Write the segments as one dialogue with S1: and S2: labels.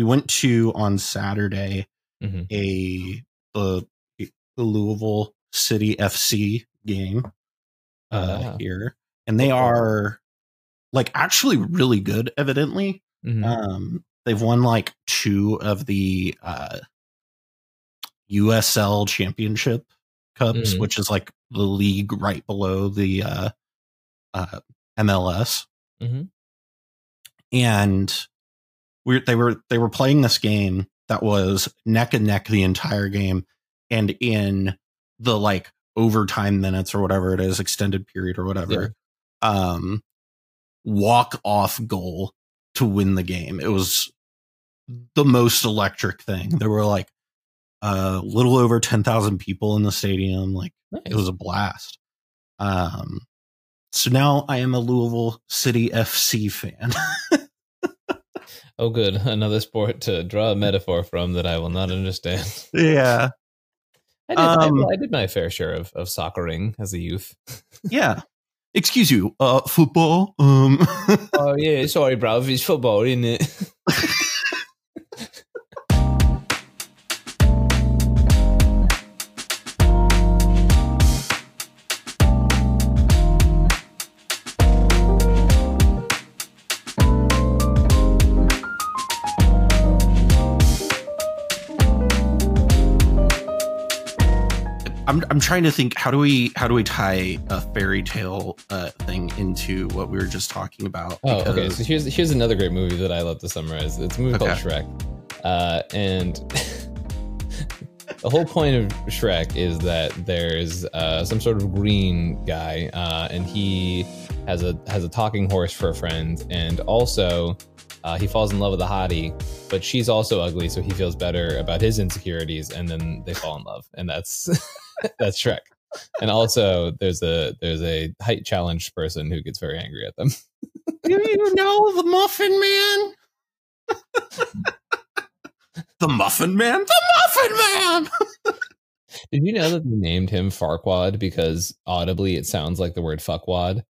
S1: we went to on Saturday
S2: Mhm.
S1: a the, the Louisville City FC game uh,
S2: Ah.
S1: here, and they are like actually really good. Evidently,
S2: Mhm.
S1: um, they've won like two of the uh, USL Championship cups,
S2: Mhm.
S1: which is like the league right below the uh, uh, MLS.
S2: Mhm.
S1: And we they were they were playing this game that was neck and neck the entire game, and in the like overtime minutes or whatever it is, extended period or whatever, um, walk off goal to win the game. It was the most electric thing. There were like a little over 10,000 people in the stadium. Like
S2: Nice.
S1: it was a blast. Um, so now I am a Louisville City FC fan.
S2: oh, good. Another sport to draw a metaphor from that I will not understand.
S1: yeah.
S2: I did, I-
S1: Um,
S2: I, did my fair share of, of soccering as a youth.
S1: Yeah. Excuse you, uh, football. Um,
S2: oh, yeah. Sorry, bruv. It's football, isn't it?
S1: I'm I'm trying to think how do we how do we tie a fairy tale uh, thing into what we were just talking about?
S2: Oh, okay. So here's here's another great movie that I love to summarize. It's a movie called Shrek, uh, and the whole point of Shrek is that there's uh, some sort of green guy, uh, and he has a has a talking horse for a friend, and also uh, he falls in love with a hottie, but she's also ugly, so he feels better about his insecurities, and then they fall in love, and that's that's Shrek. And also, there's a there's a height challenged person who gets very angry at them.
S1: Do you know the Muffin Man? the Muffin Man? The Muffin Man!
S2: Did you know that they named him Farquaad because audibly it sounds like the word fuckwad?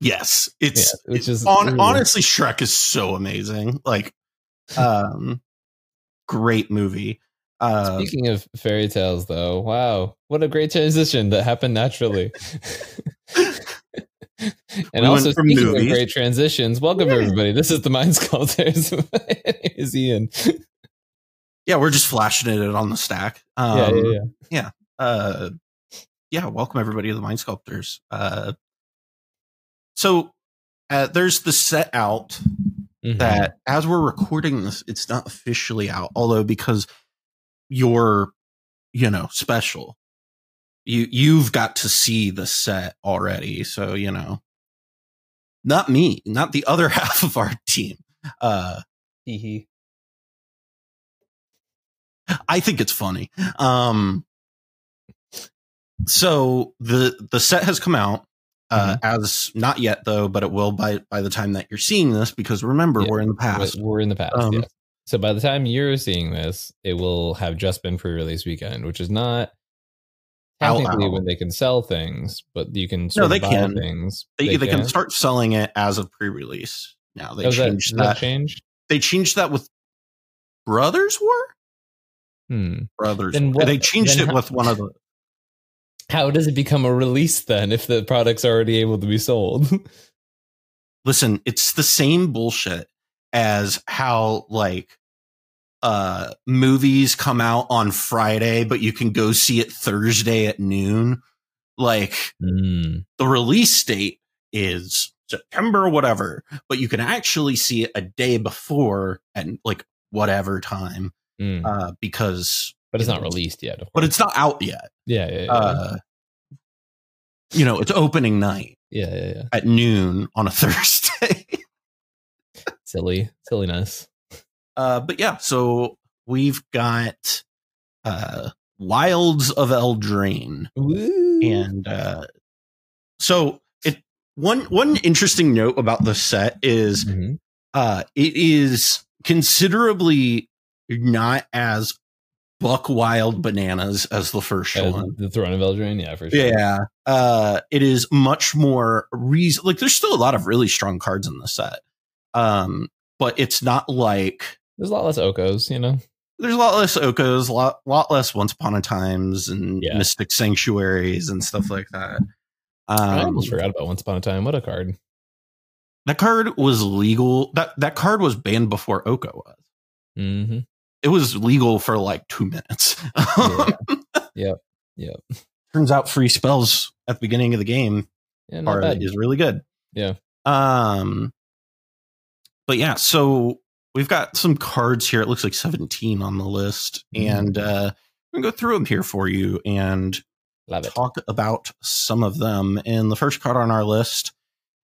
S1: Yes, it's
S2: Yeah, which is
S1: on,
S2: really-
S1: honestly Shrek is so amazing. Like, um, great movie. Uh,
S2: Speaking of fairy tales, though, wow, what a great transition that happened naturally. and
S1: We
S2: also, speaking
S1: movies-
S2: of great transitions, welcome
S1: Yeah.
S2: everybody. This is the Mind Sculptors. Is Ian.
S1: yeah, we're just flashing it on the stack. Um,
S2: yeah, yeah, yeah.
S1: uh yeah welcome everybody to the mind sculptors uh so uh, there's the set out
S2: Mhm.
S1: that as we're recording this it's not officially out although because you're you know special you you've got to see the set already so you know not me not the other half of our team uh
S2: Hee.
S1: I think it's funny. Um, so the the set has come out uh, as not yet though, but it will by by the time that you're seeing this because remember
S2: Yeah,
S1: we're in the past.
S2: We're in the past.
S1: Um,
S2: yes. So by the time you're seeing this, it will have just been pre-release weekend, which is not technically when they can sell things, but you can
S1: No, they can.
S2: things.
S1: They, they, can start selling it as of pre-release now. They
S2: Oh, is that,
S1: changed that.
S2: that change?
S1: They changed that with Brothers War.
S2: Hmm.
S1: Brothers.
S2: Then what-
S1: they changed it
S2: how-
S1: with one of the.
S2: How does it become a release then if the product's already able to be sold?
S1: Listen, it's the same bullshit as how like uh movies come out on Friday, but you can go see it Thursday at noon. Like
S2: Hmm.
S1: the release date is September or whatever, but you can actually see it a day before at like whatever time
S2: Hmm.
S1: uh because
S2: but it's not released yet.
S1: But it's not out yet.
S2: yeah, yeah, yeah,
S1: Uh you know, it's opening night
S2: yeah, yeah, yeah.
S1: at noon on a Thursday.
S2: Silly, silliness.
S1: Uh, but yeah, so we've got uh, Wilds of Eldraine,
S2: Woo.
S1: and uh, so it one one interesting note about the set is
S2: Mhm.
S1: uh, it is considerably not as buck wild bananas as the first
S2: Uh,
S1: one.
S2: the Throne of Eldraine, yeah, for sure.
S1: Yeah, uh, it is much more reason. Like, there's still a lot of really strong cards in the set, um, but it's not like
S2: There's a lot less Okos, you know.
S1: There's a lot less Okos, a lot, lot less Once Upon a Times and
S2: Yeah.
S1: Mystic Sanctuaries and stuff like that.
S2: I
S1: Um,
S2: almost forgot about Once Upon a Time. What a card.
S1: that card was legal. That that card was banned before Oko was.
S2: Mm-hmm.
S1: It was legal for like two minutes.
S2: Yeah. yep. Yep.
S1: Turns out free spells at the beginning of the game
S2: Yeah,
S1: are is really good.
S2: Yeah.
S1: Um. But yeah, so we've got some cards here. It looks like 17 on the list,
S2: Mhm.
S1: and uh, I'm gonna go through them here for you and talk about some of them. And the first card on our list,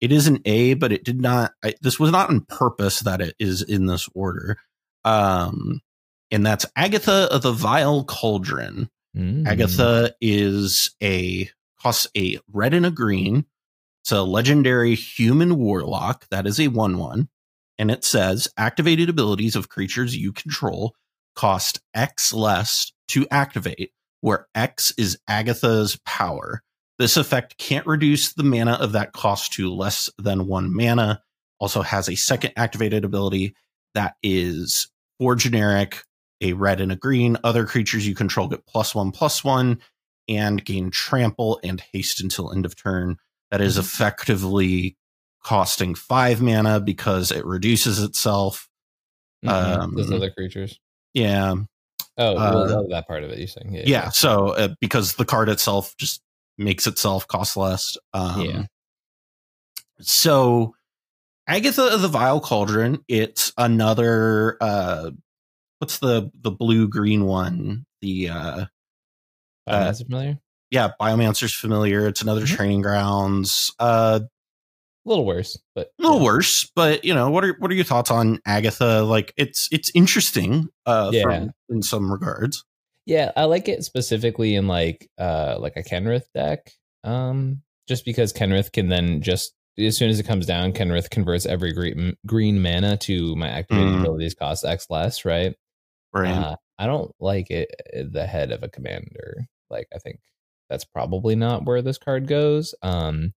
S1: it is an A, but it did not. I, this was not on purpose that it is in this order. Um, and that's Agatha of the Vile Cauldron.
S2: Mm.
S1: Agatha is a costs a red and a green. It's a legendary human warlock. That is a one one. And it says activated abilities of creatures you control cost X less to activate, where X is Agatha's power. This effect can't reduce the mana of that cost to less than one mana. Also has a second activated ability that is four generic, a red and a green. Other creatures you control get plus one, plus one, and gain trample and haste until end of turn. That is mm-hmm. effectively costing five mana because it reduces itself.
S2: Mhm.
S1: um,
S2: Those other creatures.
S1: Yeah.
S2: Oh, well,
S1: uh,
S2: that part of it. You're saying, yeah,
S1: Yeah. So uh, because the card itself just makes itself cost less. Um,
S2: Yeah.
S1: So Agatha of the Vile Cauldron, it's another, uh, what's the, the blue green one? The, uh,
S2: Uh,
S1: uh,
S2: that's familiar.
S1: yeah, Biomancer's familiar. It's another
S2: Mhm.
S1: training grounds. Uh,
S2: A little worse, but
S1: a little
S2: yeah.
S1: worse, but you know, what are what are your thoughts on Agatha? Like, it's it's interesting, uh,
S2: Yeah.
S1: from, in some regards.
S2: Yeah, I like it specifically in like uh like a Kenrith deck. Um just because Kenrith can then just as soon as it comes down, Kenrith converts every green green mana to my activated
S1: Mm.
S2: abilities cost X less, right?
S1: Right.
S2: Uh, I don't like it the head of a commander. Like I think that's probably not where this card goes. Um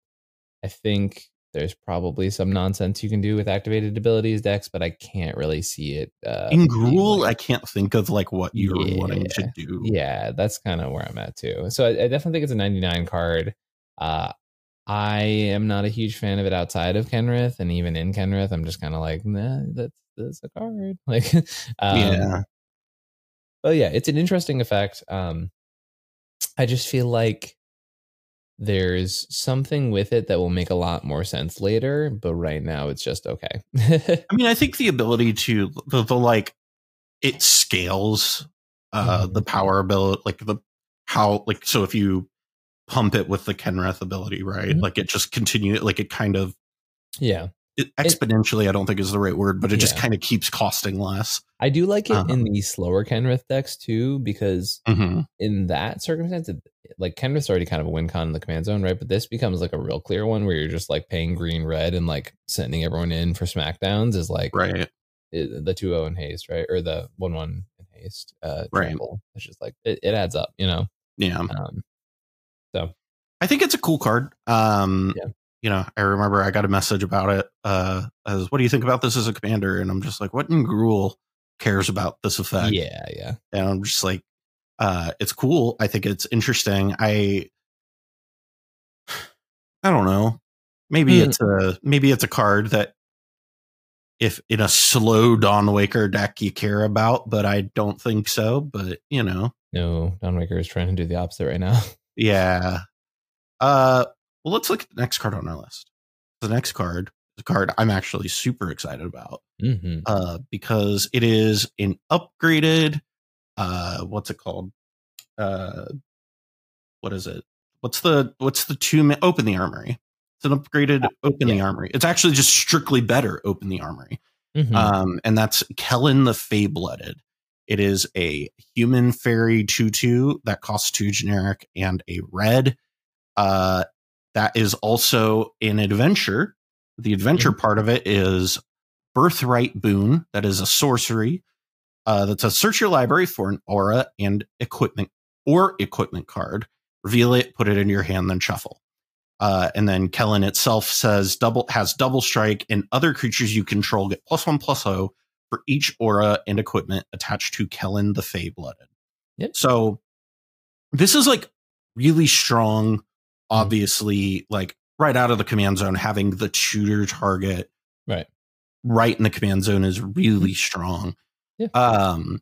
S2: I think there's probably some nonsense you can do with activated abilities decks, but I can't really see it. Uh,
S1: in Gruul,
S2: like-
S1: I can't think of like what you're wanting to do.
S2: yeah, that's kind of where I'm at too. So I, I definitely think it's a 99 card. Uh, I am not a huge fan of it outside of Kenrith, and even in Kenrith, I'm just kind of like, nah, that's that's a card. Like, um,
S1: yeah.
S2: but yeah, it's an interesting effect. Um, I just feel like there's something with it that will make a lot more sense later, but right now it's just okay.
S1: I mean, I think the ability to the, the like it scales uh
S2: Mhm.
S1: the power ability, like the how like so if you pump it with the Kenrith ability, right?
S2: Mhm.
S1: Like it just continue like it kind of
S2: yeah,
S1: it, exponentially. I don't think is the right word, but it just kind of keeps costing less.
S2: I do like it in
S1: Um,
S2: the slower Kenrith decks too, because
S1: Mm-hmm.
S2: in that circumstance, it, like Kenrith's already kind of a win con in the command zone, right? But this becomes like a real clear one where you're just like paying green red and like sending everyone in for smackdowns is like
S1: Right.
S2: it, the 2-0 in haste, right? Or the 1-1 in haste, uh,
S1: Right.
S2: trample. It's just like it, it adds up, you know.
S1: Yeah.
S2: Um,
S1: I think it's a cool card. Um,
S2: Yeah.
S1: You know, I remember I got a message about it. Uh, as what do you think about this as a commander? And I'm just like, what in Gruul cares about this effect?
S2: yeah, yeah,
S1: And I'm just like, uh, it's cool. I think it's interesting. I, I don't know. Maybe
S2: Hmm.
S1: it's a maybe it's a card that if in a slow Dawn Waker deck you care about, but I don't think so. But you know,
S2: no, Dawnwaker is trying to do the opposite right now.
S1: Yeah. Uh well let's look at the next card on our list. The next card the card I'm actually super excited about.
S2: hmm
S1: Uh because it is an upgraded uh what's it called? Uh what is it? What's the what's the two ma- open the armory? It's an upgraded open the armory. It's actually just strictly better open the armory.
S2: hmm
S1: Um, and that's Kellen the Fey Blooded. It is a human fairy 2 2 that costs two generic and a red. Uh, that is also an adventure. The adventure part of it is Birthright Boon. That is a sorcery. Uh, that's a search your library for an aura and equipment or equipment card. Reveal it, put it in your hand, then shuffle. Uh, and then Kellen itself says double has double strike, and other creatures you control get plus one plus O for each aura and equipment attached to Kellen the Fey Blooded.
S2: Yep.
S1: So this is like really strong,
S2: Mm-hmm.
S1: Obviously, like right out of the command zone, having the tutor target
S2: Right.
S1: right in the command zone is really strong.
S2: Yeah.
S1: Um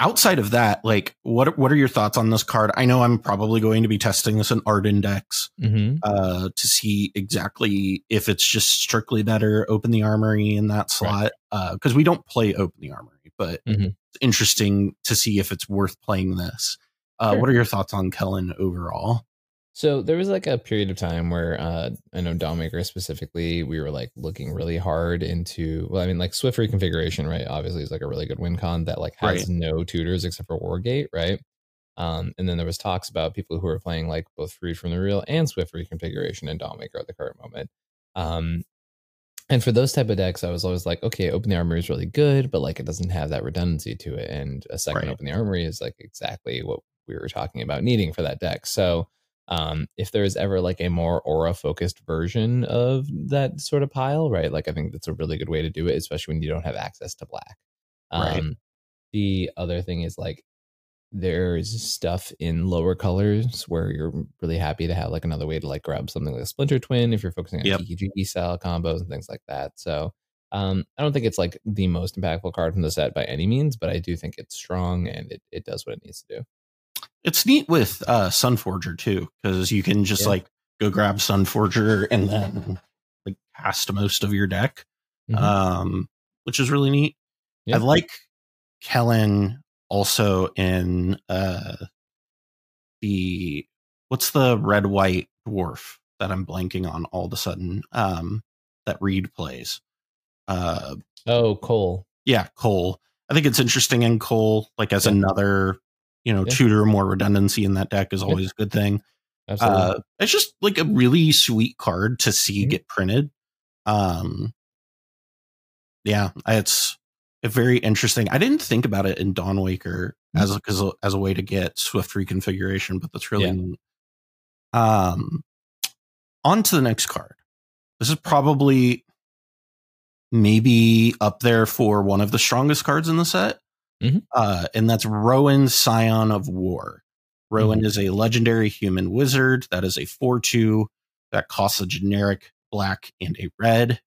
S1: outside of that, like what what are your thoughts on this card? I know I'm probably going to be testing this in Ardenn decks
S2: Mm-hmm.
S1: uh to see exactly if it's just strictly better open the armory in that slot. Uh because we don't play open the armory, but
S2: Mhm.
S1: it's interesting to see if it's worth playing this. Uh
S2: Sure.
S1: what are your thoughts on Kellen overall?
S2: So there was like a period of time where uh, I know Dawnmaker specifically, we were like looking really hard into. Well, I mean, like Swift reconfiguration, right? Obviously, is like a really good win con that like has
S1: Right.
S2: no tutors except for Wargate, right? Um, and then there was talks about people who were playing like both Freed from the Real and Swift reconfiguration and Dawnmaker at the current moment. Um, and for those type of decks, I was always like, okay, Open the Armory is really good, but like it doesn't have that redundancy to it. And a second
S1: Right.
S2: Open the Armory is like exactly what we were talking about needing for that deck. So um, if there is ever like a more aura focused version of that sort of pile, right? Like I think that's a really good way to do it, especially when you don't have access to black. Um,
S1: Right.
S2: The other thing is like there's stuff in lower colors where you're really happy to have like another way to like grab something like a Splinter Twin if you're focusing on
S1: Yep.
S2: TKG style combos and things like that. So um, I don't think it's like the most impactful card from the set by any means, but I do think it's strong and it, it does what it needs to do.
S1: It's neat with uh Sunforger too, because you can just
S2: Yeah.
S1: like go grab Sunforger and then like cast most of your deck.
S2: Mhm.
S1: Um, which is really neat.
S2: Yeah.
S1: I like Kellen also in uh the what's the red white dwarf that I'm blanking on all of a sudden um that Reed plays. Uh
S2: oh, Cole.
S1: yeah, Cole. I think it's interesting in Cole, like as
S2: Yeah.
S1: another, you know,
S2: Yeah.
S1: tutor, more redundancy in that deck is
S2: Yeah.
S1: always a good thing.
S2: Absolutely.
S1: Uh it's just like a really sweet card to see
S2: Mhm.
S1: get printed. Um yeah, it's a very interesting. I didn't think about it in Dawn Waker
S2: Mhm.
S1: as a, as a as a way to get swift reconfiguration, but that's really
S2: Yeah.
S1: neat. Um on to the next card. This is probably maybe up there for one of the strongest cards in the set.
S2: Mhm.
S1: Uh, and that's Rowan, Scion of War. Rowan is a legendary human wizard that is a 4 2 that costs a generic black and a red.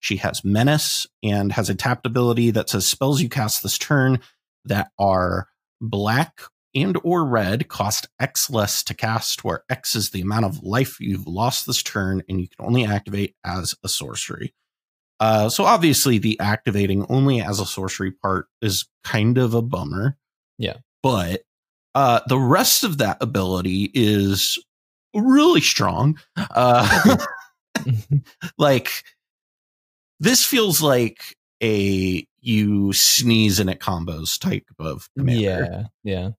S1: She has menace and has a tapped ability that says spells you cast this turn that are black and or red cost X less to cast, where X is the amount of life you've lost this turn, and you can only activate as a sorcery. Uh, so obviously, the activating only as a sorcery part is kind of a bummer.
S2: Yeah.
S1: but uh, the rest of that ability is really strong. Uh, like this feels like a you sneeze and it combos type of commander.
S2: yeah yeah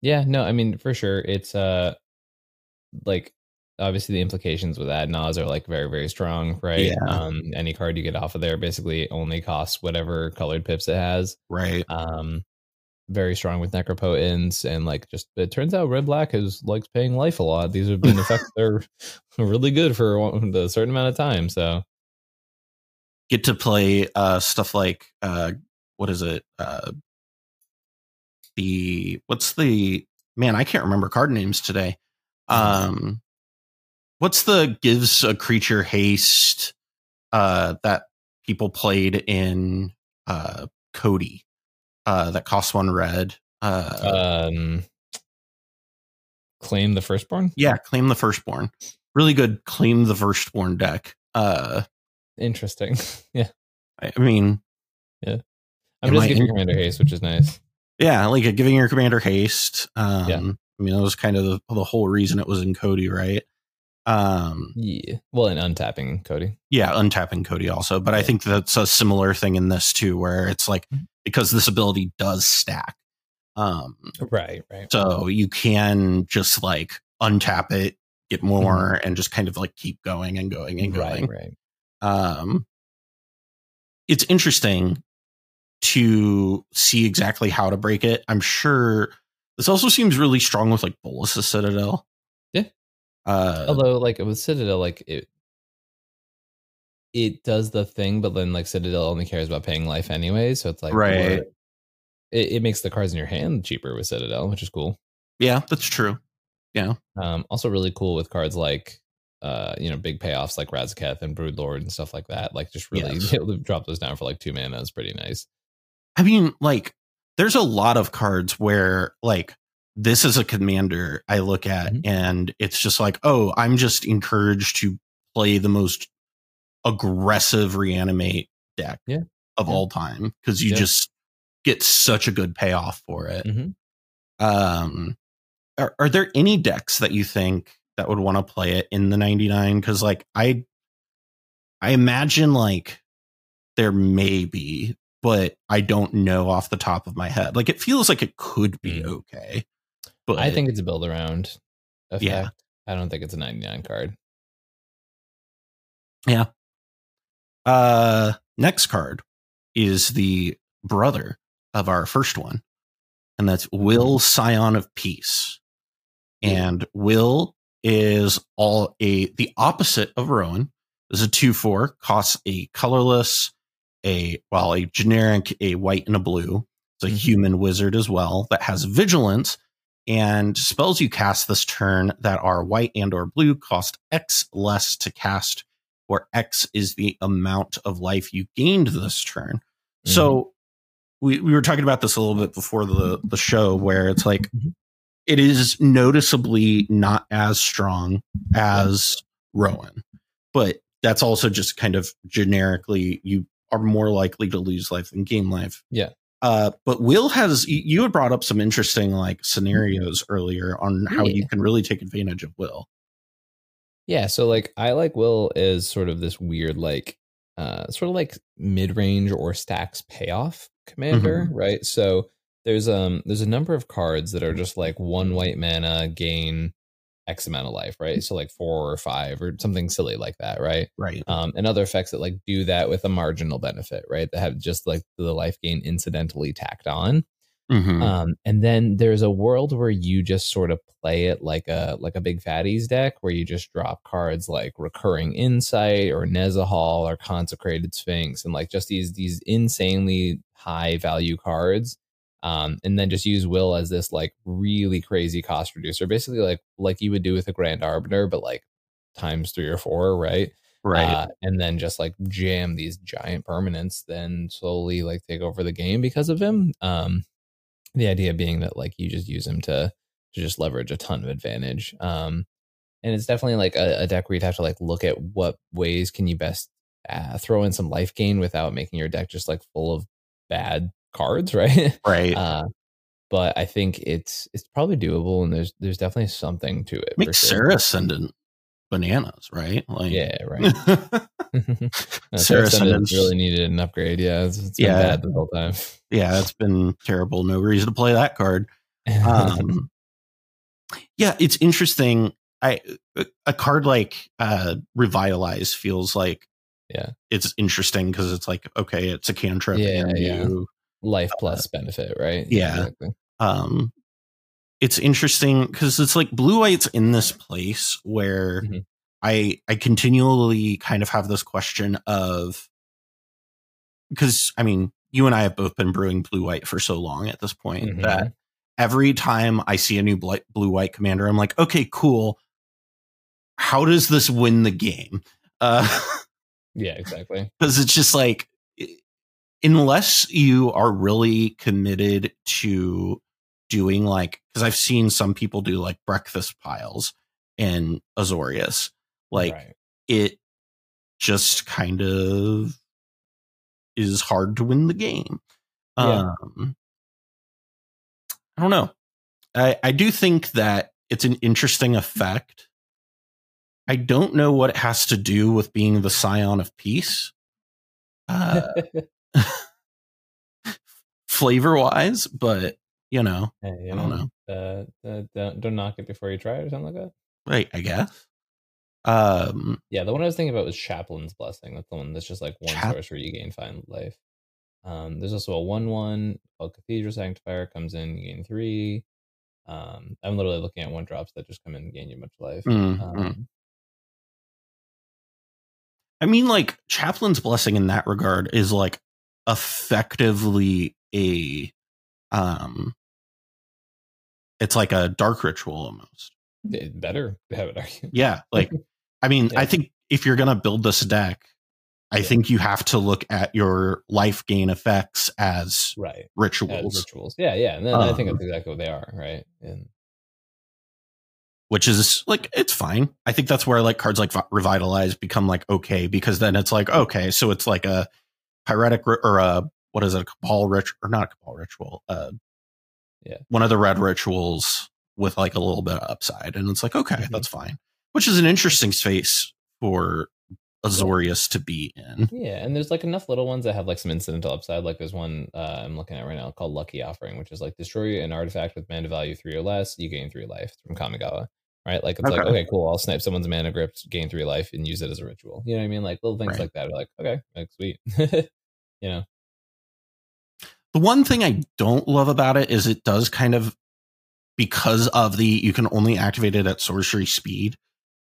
S2: yeah no i mean for sure it's uh like obviously the implications with that nas are like very very strong right
S1: Yeah.
S2: um any card you get off of there basically only costs whatever colored pips it has
S1: right.
S2: um very strong with necropotence and like just it turns out red black is likes paying life a lot these have been effects that are really good for one- a certain amount of time so
S1: Get to play uh, stuff like uh, what is it? Uh, the what's the man? I can't remember card names today. Um, what's the gives a creature haste uh, that people played in uh, Cody uh, that costs one red? Uh,
S2: um claim the firstborn
S1: yeah, claim the firstborn. Really good. Claim the firstborn deck. Uh,
S2: interesting yeah
S1: I I mean,
S2: yeah.
S1: i'm
S2: just giving
S1: in-
S2: commander haste which is nice
S1: yeah, like giving your commander haste. Um,
S2: Yeah.
S1: I mean, that was kind of the, the whole reason it was in Cody, right? Um,
S2: yeah well and untapping cody
S1: yeah, untapping Cody also, but I think that's a similar thing in this too, where it's like
S2: Mhm.
S1: because this ability does stack. Um,
S2: right right
S1: so you can just like untap it, get more, and just kind of like keep going and going and going.
S2: right right
S1: um, it's interesting to see exactly how to break it. I'm sure this also seems really strong with like Bolas's Citadel. Uh,
S2: although like with citadel like it it does the thing, but then like Citadel only cares about paying life anyway. So it's like
S1: Right.
S2: what- It, it makes the cards in your hand cheaper with Citadel, which is cool.
S1: Yeah, that's true. Yeah.
S2: Um, also really cool with cards like uh, you know, big payoffs like Razaketh and Broodlord and stuff like that. Like just really
S1: Yes.
S2: drop those down for like two mana is pretty nice.
S1: I mean, like, there's a lot of cards where, like, this is a commander I look at,
S2: Mhm.
S1: and it's just like, oh, I'm just encouraged to play the most aggressive reanimate deck
S2: Yeah.
S1: of
S2: Yeah.
S1: all time because you
S2: Yeah.
S1: just get such a good payoff for it.
S2: Mhm.
S1: Um, are, are there any decks that you think that would want to play it in the 99? Because, like, I, I imagine like there may be, but I don't know off the top of my head. Like, it feels like it could be
S2: Mm.
S1: okay. But
S2: I think it's a build around effect.
S1: Yeah.
S2: I don't think it's a 99 card. Yeah.
S1: Uh, next card is the brother of our first one, and that's Will Scion of Peace. And Will is all a the opposite of Rowan. This Is a two four costs a colorless, a well a generic a white and a blue. It's a
S2: Mhm.
S1: human wizard as well that has vigilance and spells you cast this turn that are white and or blue cost X less to cast where X is the amount of life you gained this turn. So we, we were talking about this a little bit before the, the show where it's like
S2: Mhm.
S1: it is noticeably not as strong as Rowan. But that's also just kind of generically you are more likely to lose life than gain life.
S2: Yeah.
S1: Uh, but Will has you- had brought up some interesting like scenarios earlier on how you can really take advantage of Will.
S2: Yeah, so like I like Will as sort of this weird like uh sort of like mid-range or stacks payoff commander, right? So there's um there's a number of cards that are just like one white mana gain X amount of life, right? So like four or five or something silly like that, right?
S1: Right.
S2: Um and other effects that like do that with a marginal benefit, right? That have just like the life gain incidentally tacked on.
S1: Mhm.
S2: Um, and then there's a world where you just sort of play it like a like a big fatties deck where you just drop cards like recurring insight or Nezahal or consecrated sphinx and like just these these insanely high value cards. Um, and then just use will as this like really crazy cost reducer, basically like like you would do with a grand arbiter, but like times three or four, right?
S1: right.
S2: Uh, and then just like jam these giant permanents, then slowly like take over the game because of him. Um, the idea being that like you just use him to to just leverage a ton of advantage. Um, and it's definitely like a, a deck where you'd have to like look at what ways can you best uh, throw in some life gain without making your deck just like full of bad cards, right?
S1: right.
S2: uh, but I think it's it's probably doable, and there's there's definitely something to it. for
S1: Makes
S2: sure.
S1: Serra Ascendant bananas, right? Like
S2: Yeah, right. No, Serra Ascendant really needed an upgrade. Yeah, it's,
S1: Yeah.
S2: bad the whole time.
S1: yeah, it's been terrible. No reason to play that card. Um, yeah, it's interesting. I a card like uh Revitalize feels like
S2: Yeah.
S1: it's interesting because it's like okay, it's a cantrip
S2: Yeah,
S1: and
S2: yeah.
S1: you
S2: Life plus benefit, right?
S1: yeah.
S2: exactly.
S1: um it's interesting because it's like blue white's in this place where
S2: Mhm.
S1: i i continually kind of have this question of because i mean you and i have both been brewing blue white for so long at this point
S2: Mhm.
S1: that every time i see a new blue white commander i'm like okay cool how does this win the game uh
S2: Yeah, exactly.
S1: because it's just like unless you are really committed to doing like because i've seen some people do like breakfast piles in azorius. Like
S2: right.
S1: it just kind of is hard to win the game.
S2: Yeah.
S1: um i don't know. I i do think that it's an interesting effect. I don't know what it has to do with being the scion of peace. Uh flavor wise, but you know,
S2: Hey, you
S1: I don't
S2: Uh, uh, don't don't knock it before you try it or something like that.
S1: right, I guess. Um,
S2: Yeah, the one I was thinking about was Chaplain's Blessing. That's the one that's just like one
S1: Chap-
S2: source where you gain fine life. Um, there's also a one one called Cathedral Sanctifier. Comes in, you gain three. Um, I'm literally looking at one drops that just come in and gain you much life.
S1: mm,
S2: Um.
S1: I mean, like Chaplain's Blessing in that regard is like effectively a um it's like a dark ritual almost.
S2: It better have it argued.
S1: Yeah. Like I mean,
S2: Yeah.
S1: I think if you're gonna build this deck, I
S2: Yeah.
S1: think you have to look at your life gain effects as
S2: Right. As
S1: rituals,
S2: rituals. Yeah, yeah. And then I think
S1: Um,
S2: that's exactly what they are, right? And
S1: which is like it's fine. I think that's where like cards like Vi- revitalize become like okay because then it's like okay, so it's like a pyretic or a what is it, a cabal ritual or not a cabal ritual, uh,
S2: Yeah.
S1: one of the red rituals with like a little bit of upside, and it's like okay,
S2: Mhm.
S1: that's fine. Which is an interesting space for Azorius to be in.
S2: yeah, and there's like enough little ones that have like some incidental upside. Like there's one uh, I'm looking at right now called Lucky Offering, which is like destroy an artifact with mana value three or less, you gain three life from Kamigawa. Right? Like it's like,
S1: Okay.
S2: okay, cool, I'll snipe someone's mana grip, gain three life, and use it as a ritual. You know what I mean? Like little things
S1: Right.
S2: like that are like, okay, like sweet. you know?
S1: The one thing I don't love about it is it does kind of because of the you can only activate it at sorcery speed.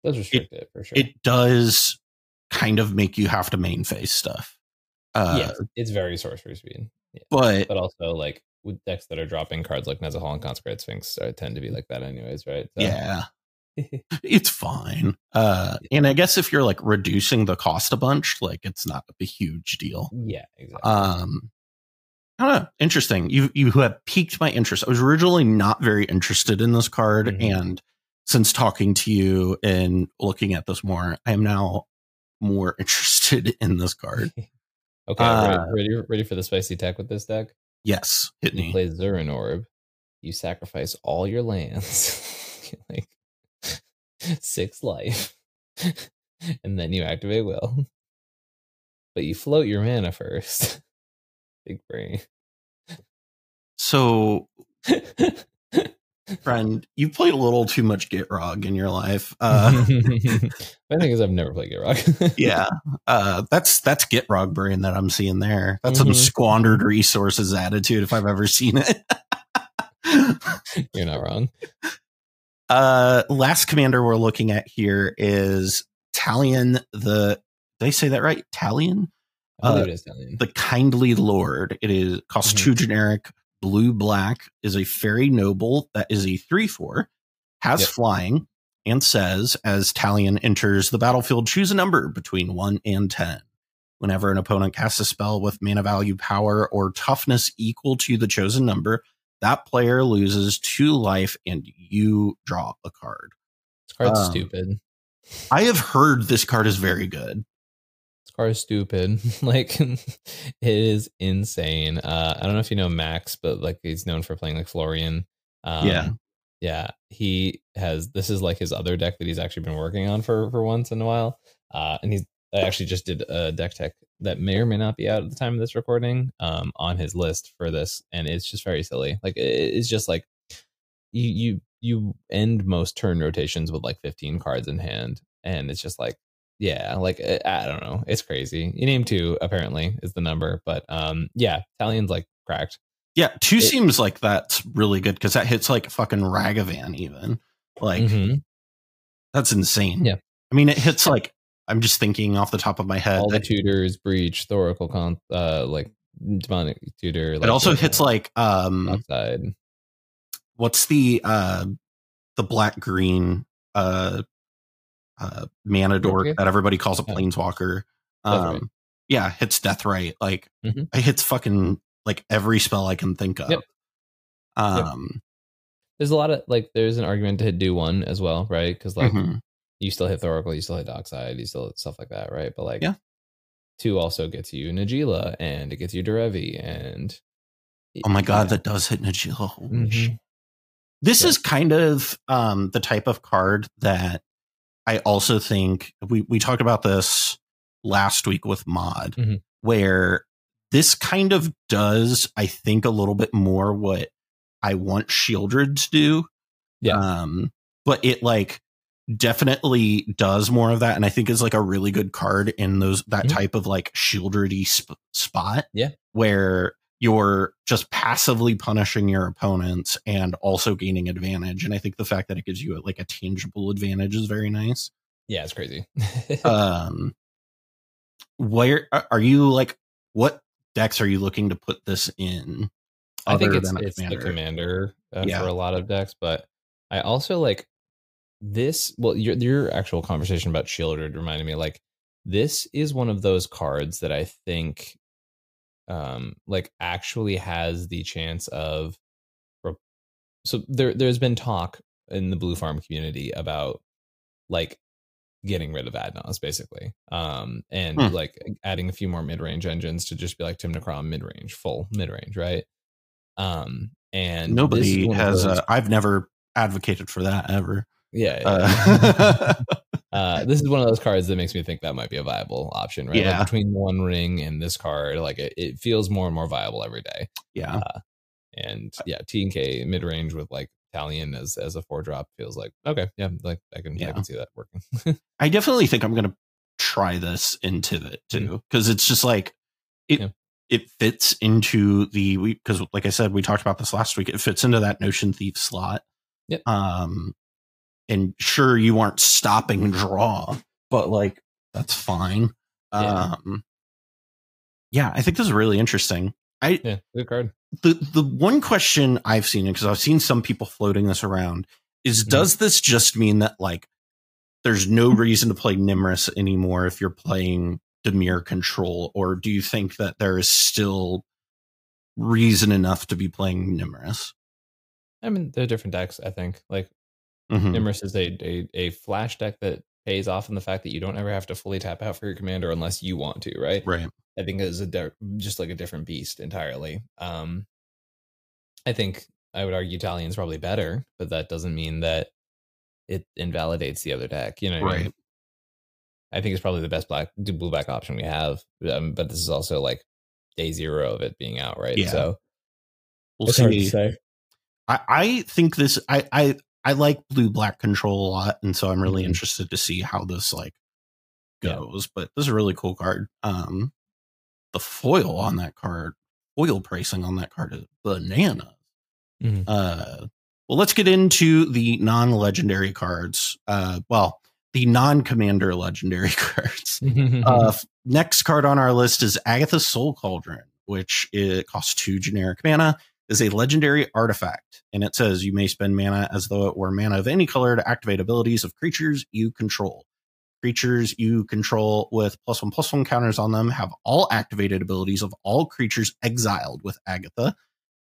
S2: That's restricted for sure.
S1: it does kind of make you have to main phase stuff. Uh,
S2: yeah, it's very sorcery speed. Yeah.
S1: but
S2: But also like with decks that are dropping cards like Nezahal and Consecrated Sphinx uh, tend to be like that anyways, right? So-
S1: yeah, it's fine. Uh, and I guess if you're like reducing the cost a bunch, like it's not a huge deal.
S2: yeah, exactly.
S1: Um, I don't know. Interesting. You you have piqued my interest. I was originally not very interested in this card,
S2: Mhm.
S1: and since talking to you and looking at this more, I am now more interested in this card.
S2: okay,
S1: uh,
S2: ready, ready, ready for the spicy tech with this deck?
S1: Yes, hit
S2: You
S1: me.
S2: play Zuran Orb, you sacrifice all your lands, like six life, and then you activate Will. But you float your mana first. Big brain.
S1: So friend, you played a little too much Gitrog in your life. Uh,
S2: My thing is, I've never played Gitrog.
S1: yeah, uh, that's that's Gitrog brain that I'm seeing there. That's some
S2: Mhm.
S1: squandered resources attitude if I've ever seen it.
S2: You're not wrong.
S1: Uh, last commander we're looking at here is Talion. The did I say that right? Talion, Uh,
S2: it is Italian.
S1: the kindly lord. It is costs
S2: Mhm.
S1: two generic. Blue black is a fairy noble that is a three four, has
S2: Yep.
S1: flying, and says as Talion enters the battlefield, choose a number between one and ten. Whenever an opponent casts a spell with mana value, power, or toughness equal to the chosen number, that player loses two life and you draw a card.
S2: This card's
S1: um,
S2: stupid.
S1: I have heard this card is very good.
S2: This card is stupid. like it is insane. Uh, I don't know if you know Max, but like he's known for playing like Florian. Um,
S1: Yeah.
S2: yeah. He has this is like his other deck that he's actually been working on for for once in a while. Uh, and he's I actually just did a deck tech that may or may not be out at the time of this recording um, on his list for this, and it's just very silly. Like it's just like you you you end most turn rotations with like 15 cards in hand, and it's just like yeah, like I I don't know, it's crazy. You name two apparently is the number, but um yeah, Talion's like cracked.
S1: Yeah, two
S2: It-
S1: seems like that's really good because that hits like fucking Ragavan even. Like
S2: Mhm.
S1: that's insane.
S2: Yeah.
S1: I mean it hits like I'm just thinking off the top of my head.
S2: All the tutors, breach, Thoracle, con- uh, like demonic tutor.
S1: it also hits like um
S2: outside.
S1: what's the uh the black green uh uh mana dork
S2: Okay.
S1: that everybody calls a
S2: Yeah.
S1: planeswalker. Um
S2: Deathrite.
S1: yeah, hits Deathrite. Like
S2: Mhm.
S1: it hits fucking like every spell I can think of.
S2: Yep.
S1: Um
S2: There's a lot of like. There's an argument to do one as well, right? Because like
S1: mhm.
S2: You still hit Thoracle, you still hit Dockside, you still hit stuff like that, right? But like,
S1: Yeah.
S2: two also gets you Najeela and it gets you Derevi and
S1: Oh my god,
S2: Yeah.
S1: that does hit Najeela.
S2: Mhm.
S1: This
S2: Yeah.
S1: is kind of um, the type of card that I also think we, we talked about this last week with Mod,
S2: Mhm.
S1: where this kind of does, I think, a little bit more what I want Sheoldred to do.
S2: Yeah.
S1: Um, but it like definitely does more of that, and I think is like a really good card in those that
S2: Mhm.
S1: type of like Sheoldredy sp- spot.
S2: Yeah.
S1: where you're just passively punishing your opponents and also gaining advantage. And I think the fact that it gives you like a tangible advantage is very nice.
S2: yeah, it's crazy.
S1: Um, where are you like? What decks are you looking to put this in?
S2: I think it's it's the
S1: commander?
S2: commander uh,
S1: Yeah.
S2: for a lot of decks, but I also like this. Well, your your actual conversation about Sheoldred reminded me like this is one of those cards that I think um like actually has the chance of so there there's been talk in the blue farm community about like getting rid of Adnos basically um and
S1: Hmm.
S2: like adding a few more mid-range engines to just be like Tymna Kraum mid-range full mid-range right um and
S1: Nobody has.
S2: those-
S1: Uh, I've never advocated for that ever.
S2: Yeah, yeah.
S1: Uh,
S2: uh, this is one of those cards that makes me think that might be a viable option, right?
S1: Yeah.
S2: Like between One Ring and this card, like it, it feels more and more viable every day.
S1: yeah,
S2: And yeah, T and K mid range with like Talion as as a four drop feels like okay, yeah, like I can I can see that working.
S1: I definitely think I'm gonna try this into it too because it's just like it.
S2: Yeah.
S1: It fits into the because, like I said, we talked about this last week. It fits into that Notion Thief slot.
S2: Yep.
S1: Um, and sure, you aren't stopping draw, but like that's fine.
S2: Yeah.
S1: Um, yeah, I think this is really interesting. I
S2: yeah, good card.
S1: the the one question I've seen because I've seen some people floating this around is
S2: Mhm.
S1: does this just mean that like there's no reason to play Nymris anymore if you're playing Dimir control, or do you think that there is still reason enough to be playing Nymris?
S2: I mean, they're different decks. I think like
S1: Mhm.
S2: Nymris is a, a a flash deck that pays off in the fact that you don't ever have to fully tap out for your commander unless you want to, right?
S1: Right.
S2: I think is a di- just like a different beast entirely. Um, I think I would argue Talion's probably better, but that doesn't mean that it invalidates the other deck. You know, what I mean?
S1: Right.
S2: I think it's probably the best black blue back option we have. Um, but this is also like day zero of it being out, right?
S1: Yeah.
S2: So
S1: We'll
S2: it's
S1: see.
S2: say.
S1: I, I think this I, I I like blue black control a lot, and so I'm really
S2: Mhm.
S1: interested to see how this like
S2: Yeah.
S1: goes. But this is a really cool card. Um the foil on that card, foil pricing on that card is banana.
S2: Mhm.
S1: Uh well let's get into the non-legendary cards. Uh well, the non-commander legendary cards. Uh, next card on our list is Agatha's Soul Cauldron, which it costs two generic mana, is a legendary artifact, and it says you may spend mana as though it were mana of any color to activate abilities of creatures you control. Creatures you control with plus one plus one counters on them have all activated abilities of all creatures exiled with Agatha,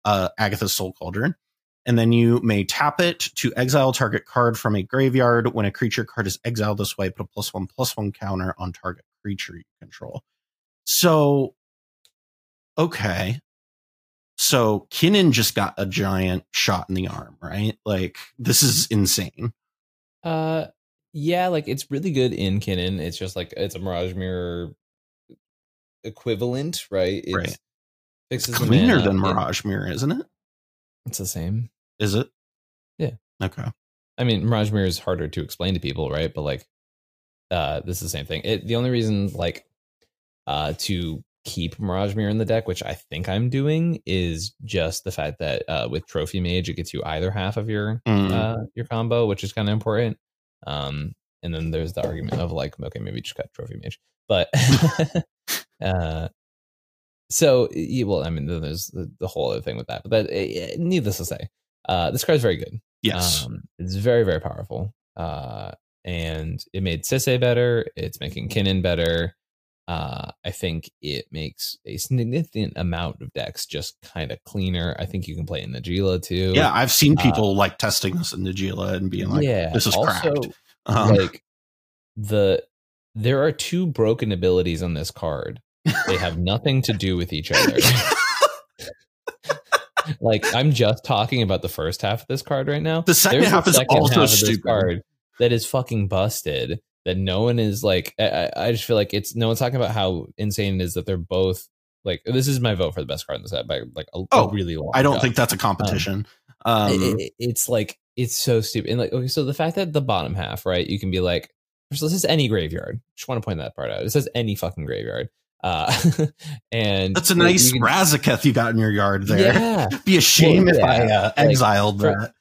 S1: uh, Agatha's Soul Cauldron. And then you may tap it to exile target card from a graveyard. When a creature card is exiled this way, put a plus one plus one counter on target creature you control. So, okay. So Kinnan just got a giant shot in the arm, right? Like this is insane.
S2: Uh, yeah, like it's really good in Kinnan. It's just like it's a Mirage Mirror equivalent, right? It's,
S1: Right.
S2: Fixes the
S1: Cleaner than Mirage Mirror, isn't it?
S2: it's the same.
S1: Is it?
S2: Yeah.
S1: Okay.
S2: I mean, Mirage Mirror is harder to explain to people, right? But like, uh, this is the same thing. It, the only reason, like, uh, to keep Mirage Mirror in the deck, which I think I'm doing, is just the fact that uh, with Trophy Mage, it gets you either half of your
S1: Mm.
S2: uh, your combo, which is kind of important. Um, and then there's the argument of like, okay, maybe just cut Trophy Mage, but uh, so well, I mean, then there's the, the whole other thing with that. But that, eh, needless to say, uh, this card's very good.
S1: yes.
S2: Um, it's very, very powerful. Uh, and it made Sisay better. It's making Kinnan better. Uh, I think it makes a significant amount of decks just kind of cleaner. I think you can play in Najeela too.
S1: yeah, I've seen
S2: uh,
S1: people like testing this in Najeela and being like,
S2: yeah.
S1: "This is
S2: also,
S1: cracked." Um,
S2: like the there are two broken abilities on this card. They have nothing to do with each other. like I'm just talking about the first half of this card right now.
S1: the second
S2: There's
S1: half is
S2: second
S1: also
S2: half
S1: stupid.
S2: card that is fucking busted. That no one is like. I, I just feel like it's no one's talking about how insane it is that they're both like. This is my vote for the best card in the set by like a, a
S1: Oh,
S2: really long.
S1: I don't
S2: shot.
S1: think that's a competition. Um,
S2: It- it- it's like it's so stupid. And like, okay, so the fact that the bottom half, right? You can be like, first, this is any graveyard. Just want to point that part out. It says any fucking graveyard. Uh, and
S1: that's a
S2: you
S1: nice
S2: can-
S1: Razaketh you got in your yard there.
S2: Yeah,
S1: Be a shame
S2: Well,
S1: if I
S2: yeah,
S1: uh,
S2: like,
S1: exiled
S2: for-
S1: that.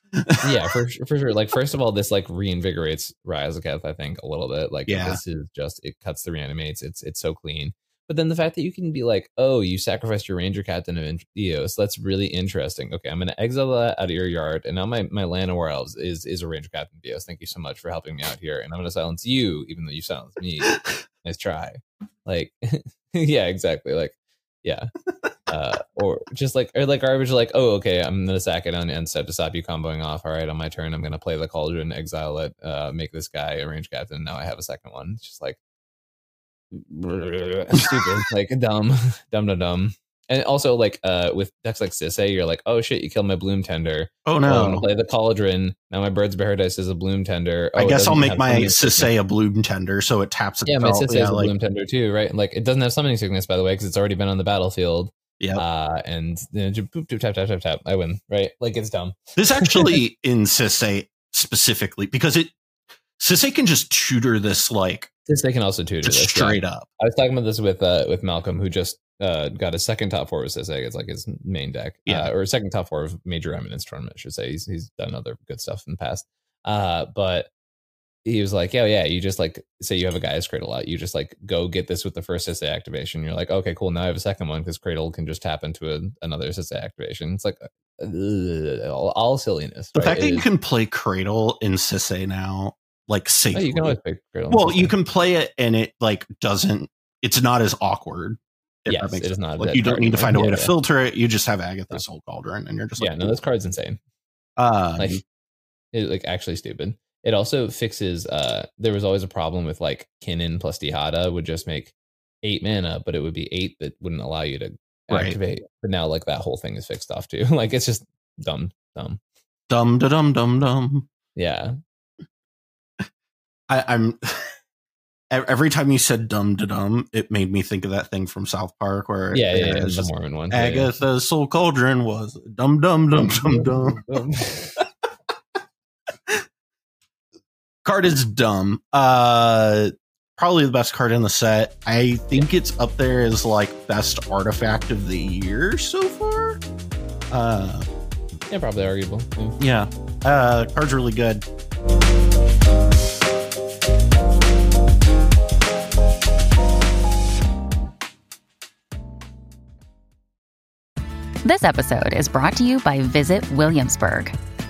S2: Yeah, for for sure. Like first of all, this like reinvigorates Razaketh, I think, a little bit. Like
S1: Yeah.
S2: this is just it cuts the reanimates. It's it's so clean. But then the fact that you can be like, oh, you sacrificed your ranger captain of Eos, that's really interesting. Okay, I'm gonna exile that out of your yard, and now my my land of War Elves is is a ranger captain of Eos. Thank you so much for helping me out here, and I'm gonna silence you, even though you silenced me. nice try. Like, yeah, exactly. Like, yeah. Uh, or just like, or like garbage, like, oh, okay, I'm gonna sack it on end step to stop you comboing off. All right, on my turn, I'm gonna play the cauldron, exile it, uh, make this guy a Ranger-Captain. Now I have a second one. It's just like stupid, like dumb, dumb, dumb, dumb. And also, like, uh, with decks like Sisay, you're like, oh shit, you killed my bloom tender.
S1: Oh
S2: Well, I'm gonna
S1: no.
S2: play the cauldron. Now my bird's paradise is a bloom tender.
S1: I
S2: Oh, it
S1: guess I'll make my. Sisay a bloom tender so it taps
S2: Yeah, my. Sisay
S1: Yeah,
S2: is a bloom tender too, right? Like it doesn't have summoning sickness, by the way, because it's already been on the battlefield.
S1: Yep.
S2: Uh, and then just boop, boop, tap, tap, tap, tap. I win, right? Like it's dumb.
S1: This actually in Sisay specifically because it Sisay can just tutor this like
S2: This can also tutor
S1: just
S2: this. yeah.
S1: straight up.
S2: I was talking about this with uh with Malcolm, who just uh got a second top four with Sisay. It's like his main deck,
S1: Yeah.
S2: uh, or second top four of major eminence tournament. I should say he's he's done other good stuff in the past. Uh, but he was like, "Oh yeah. You just like say you have a Gaea's Cradle out. You just like go get this with the first Sisay activation. You're like, okay, cool. Now I have a second one because cradle can just tap into a, another Sisay activation. It's like uh, all, all silliness.
S1: The
S2: right?
S1: fact that
S2: It
S1: you
S2: is-
S1: can play Cradle in Sisay now, like
S2: Oh, you can always pick cradle.
S1: well, you can play it and it like doesn't. It's not as awkward. if
S2: Yes, it is not
S1: Like you don't need to find a way
S2: Yeah,
S1: to
S2: yeah.
S1: filter it. You just have Agatha's Soul Cauldron, and you're just like,
S2: Yeah, no, this card's insane.
S1: um,
S2: like it, like actually stupid. It also fixes. uh There was always a problem with like Kinnan plus Dihada would just make eight mana, but it would be eight that wouldn't allow you to
S1: Right.
S2: activate. But now like that whole thing is fixed off too. like it's just dumb, dumb.
S1: dumb, da dum dum dum.
S2: Yeah,
S1: I, I'm every time you said dum da dum, it made me think of that thing from South Park where
S2: yeah, yeah. yeah the Mormon one. Yeah, yeah.
S1: Agatha's Soul Cauldron was dum dum dum dum dum. Card is dumb. Uh, probably the best card in the set. I think it's up there as like best artifact of the year so far. Uh,
S2: yeah, probably arguable. Yeah.
S1: yeah, uh, card's really good.
S3: This episode is brought to you by Visit Williamsburg.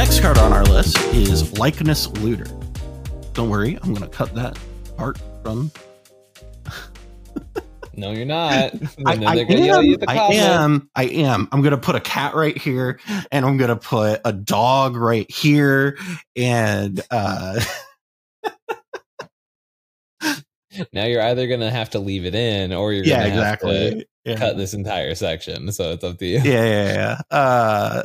S1: Next card on our list is Likeness Looter. Don't worry, I'm going to cut that part from.
S2: No, you're not.
S1: I, I
S2: they're gonna yell at you
S1: am. I am. I am. I'm going to put a cat right here, and I'm going to put a dog right here, and uh,
S2: Now you're either gonna have to leave it in, or you're
S1: yeah,
S2: gonna to.
S1: Yeah.
S2: cut this entire section. So it's up to you.
S1: yeah, yeah, yeah. Uh,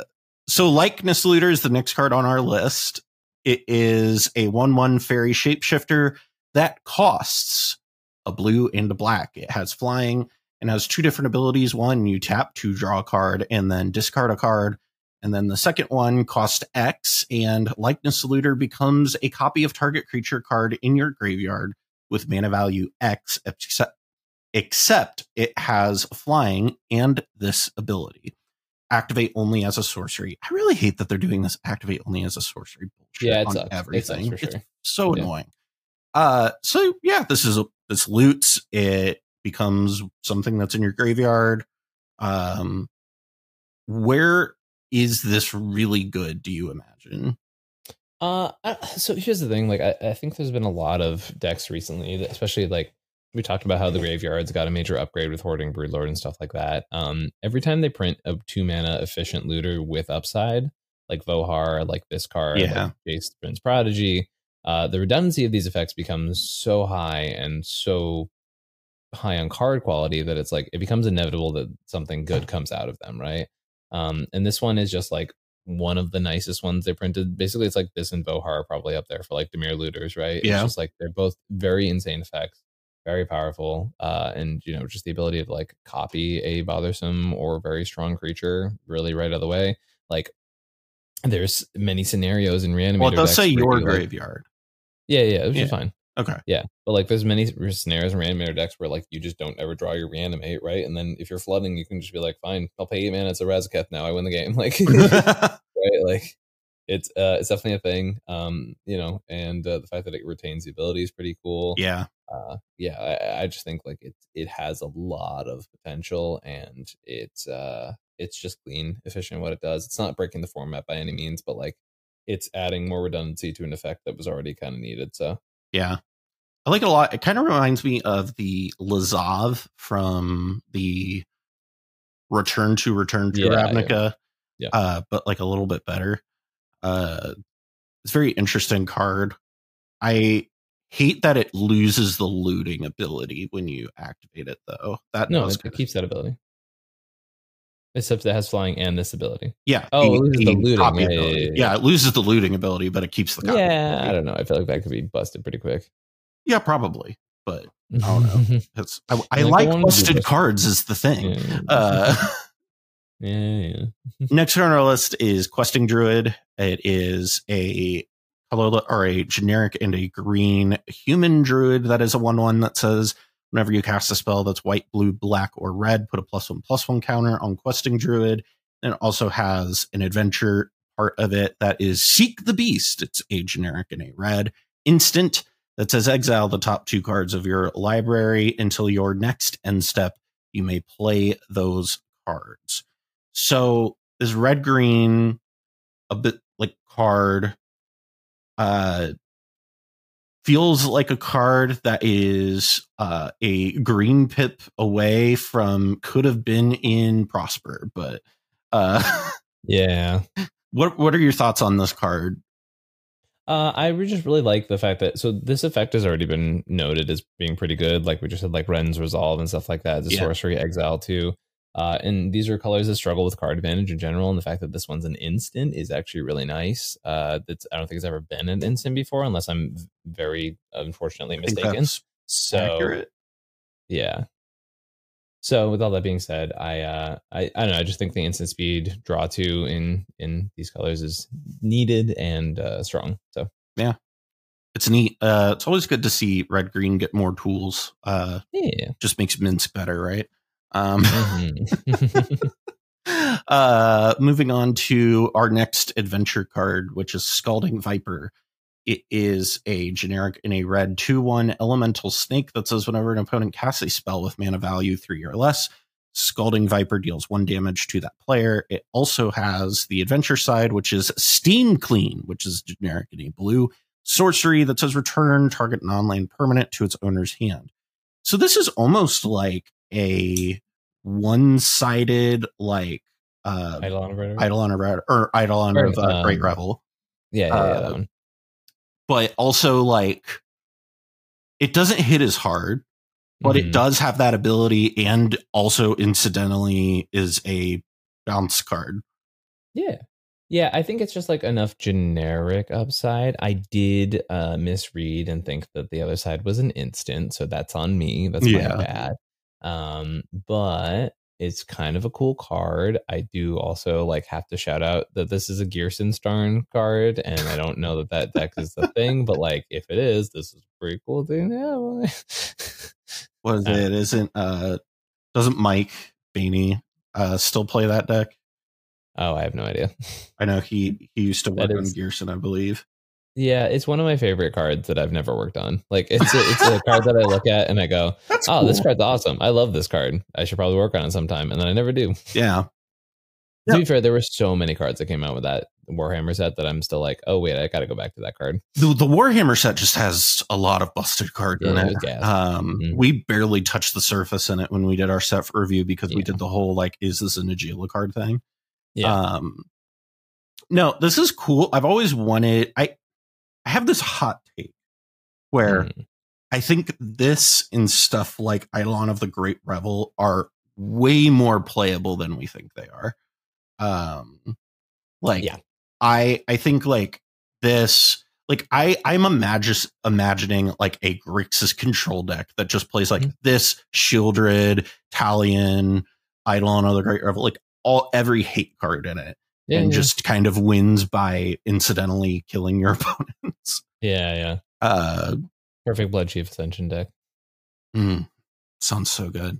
S1: so likeness looter is the next card on our list. It is a one-one fairy shapeshifter that costs a blue and a black. It has flying and has two different abilities. One, you tap to draw a card and then discard a card. And then the second one costs X, and likeness looter becomes a copy of target creature card in your graveyard with mana value X, except except it has flying and this ability. Activate only as a sorcery. I really hate that they're doing this activate only as a sorcery bullshit
S2: Yeah, it
S1: on
S2: sucks. It sucks
S1: everything.
S2: for
S1: It's so
S2: Yeah.
S1: annoying. Uh so yeah, this is a this loots, it becomes something that's in your graveyard. Um where is this really good, do you imagine?
S2: Uh, so here's the thing. Like, I, I think there's been a lot of decks recently, especially like we talked about how the graveyards got a major upgrade with hoarding broodlord and stuff like that. Um, every time they print a two mana efficient looter with upside, like Vohar, like this card,
S1: Yeah.
S2: like Jace Vryn's Prodigy, uh, the redundancy of these effects becomes so high and so high on card quality that it's like it becomes inevitable that something good comes out of them, right? Um, and this one is just like one of the nicest ones they printed. Basically, it's like this and Vohar are probably up there for like Dimir looters, right?
S1: Yeah.
S2: It's just like they're both very insane effects, very powerful, uh, and you know just the ability to like copy a bothersome or very strong creature really right out of the way. Like there's many scenarios in reanimator.
S1: Well,
S2: they'll
S1: say your
S2: you, like-
S1: graveyard.
S2: yeah, yeah, which
S1: Yeah.
S2: is fine.
S1: Okay.
S2: Yeah, but like there's many scenarios in reanimator decks where like you just don't ever draw your reanimate, right? And then if you're flooding, you can just be like, fine, I'll pay eight mana. It's a Razaketh now. I win the game. Like, right? Like it's uh it's definitely a thing. Um, you know, and uh, the fact that it retains the ability is pretty cool.
S1: yeah.
S2: Uh, yeah, I, I just think like it it has a lot of potential, and it's uh it's just clean, efficient what it does. It's not breaking the format by any means, but like it's adding more redundancy to an effect that was already kind of needed. So
S1: Yeah. I like it a lot. It kind of reminds me of the Lazav from the Return to Return to
S2: Yeah, yeah.
S1: Ravnica.
S2: Yeah.
S1: Uh, but like a little bit better. Uh it's a very interesting card. I hate that it loses the looting ability when you activate it though. That
S2: no, it, it keeps that ability. Except it has flying and this ability.
S1: yeah.
S2: Oh, it loses the looting.
S1: copy
S2: Yeah, yeah,
S1: ability.
S2: yeah,
S1: Yeah, it loses the looting ability, but it keeps the copy
S2: Yeah,
S1: ability.
S2: I don't know. I feel like that could be busted pretty quick.
S1: Yeah, probably. But I don't know. It's I, I
S2: Like,
S1: like
S2: wanted to do
S1: busted cards is the thing.
S2: yeah,
S1: Uh
S2: yeah, yeah.
S1: Next on our list is Questing Druid. It is a color or a generic and a green human druid that is a one one that says whenever you cast a spell that's white, blue, black, or red, put a plus one plus one counter on Questing Druid. And it also has an adventure part of it that is Seek the Beast. It's a generic and a red instant that says exile the top two cards of your library until your next end step. You may play those cards. So this red green, a bit like card, uh, feels like a card that is uh, a green pip away from could have been in Prosper. But uh,
S2: Yeah.
S1: what what are your thoughts on this card?
S2: Uh, I just really like the fact that so this effect has already been noted as being pretty good. Like we just had like Wrenn's Resolve and stuff like that. The
S1: Yeah.
S2: sorcery exile too. Uh, and these are colors that struggle with card advantage in general. And the fact that this one's an instant is actually really nice. Uh, that's I don't think it's ever been an instant before, unless I'm very unfortunately mistaken. So
S1: accurate.
S2: yeah. So with all that being said, I uh I, I don't know, I just think the instant speed draw two in in these colors is needed and uh strong. So yeah,
S1: It's neat. Uh, it's always good to see red green get more tools. Uh,
S2: yeah.
S1: just makes Minsc better, right? Um,
S2: Mhm.
S1: uh, moving on to our next adventure card, which is Scalding Viper. It is a generic in a red 2 1 elemental snake that says whenever an opponent casts a spell with mana value three or less, Scalding Viper deals one damage to that player. It also has the adventure side, which is Steam Clean, which is generic in a blue sorcery that says return target non land permanent to its owner's hand. So this is almost like a one sided, like, uh,
S2: Eidolon of Red-
S1: Eidolon of Red- or Eidolon
S2: Or,
S1: of uh, Great
S2: um,
S1: Revel,
S2: Yeah, yeah, yeah, that one.
S1: but also like it doesn't hit as hard, but it
S2: Mhm.
S1: does have that ability, and also incidentally is a bounce card.
S2: Yeah. Yeah, I think it's just like enough generic upside. I did uh misread and think that the other side was an instant, so that's on me. That's
S1: Yeah.
S2: my bad. Um, but it's kind of a cool card. I do also like have to shout out that this is a Ghyrson Starn card, and I don't know that that deck is the thing, but like if it is, this is a pretty cool thing. Yeah.
S1: What is
S2: Uh,
S1: it? Isn't uh doesn't Mike Baney uh still play that deck?
S2: oh, I have no idea.
S1: I know he he used to
S2: That
S1: work on
S2: is-
S1: Ghyrson, I believe.
S2: Yeah, it's one of my favorite cards that I've never worked on. Like it's a, it's a card that I look at and I go,
S1: That's
S2: "Oh, this card's awesome. I love this card. I should probably work on it sometime." And then I never do.
S1: Yeah.
S2: To
S1: Yep.
S2: be fair, there were so many cards that came out with that Warhammer set that I'm still like, oh wait, I got to go back to that card.
S1: The, the Warhammer set just has a lot of busted cards
S2: Yeah,
S1: in
S2: it
S1: it.
S2: was gas.
S1: Um,
S2: Mhm.
S1: We barely touched the surface in it when we did our set review because we did the whole like, is this a Najeela card thing?
S2: Yeah.
S1: Um, no, this is cool. I've always wanted. I I have this hot take where
S2: Mm.
S1: I think this and stuff like Eidolon of the Great Revel are way more playable than we think they are. Um, like
S2: Yeah.
S1: I I think like this like I I'm imagis- imagining like a Grixis control deck that just plays like
S2: Mhm.
S1: this Sheoldred, Talion, Eidolon of the Great Revel, like all every hate card in it,
S2: yeah,
S1: and
S2: yeah.
S1: just kind of wins by incidentally killing your opponents.
S2: yeah, yeah.
S1: Uh,
S2: Perfect Bloodchief Ascension deck.
S1: Mm, sounds so good.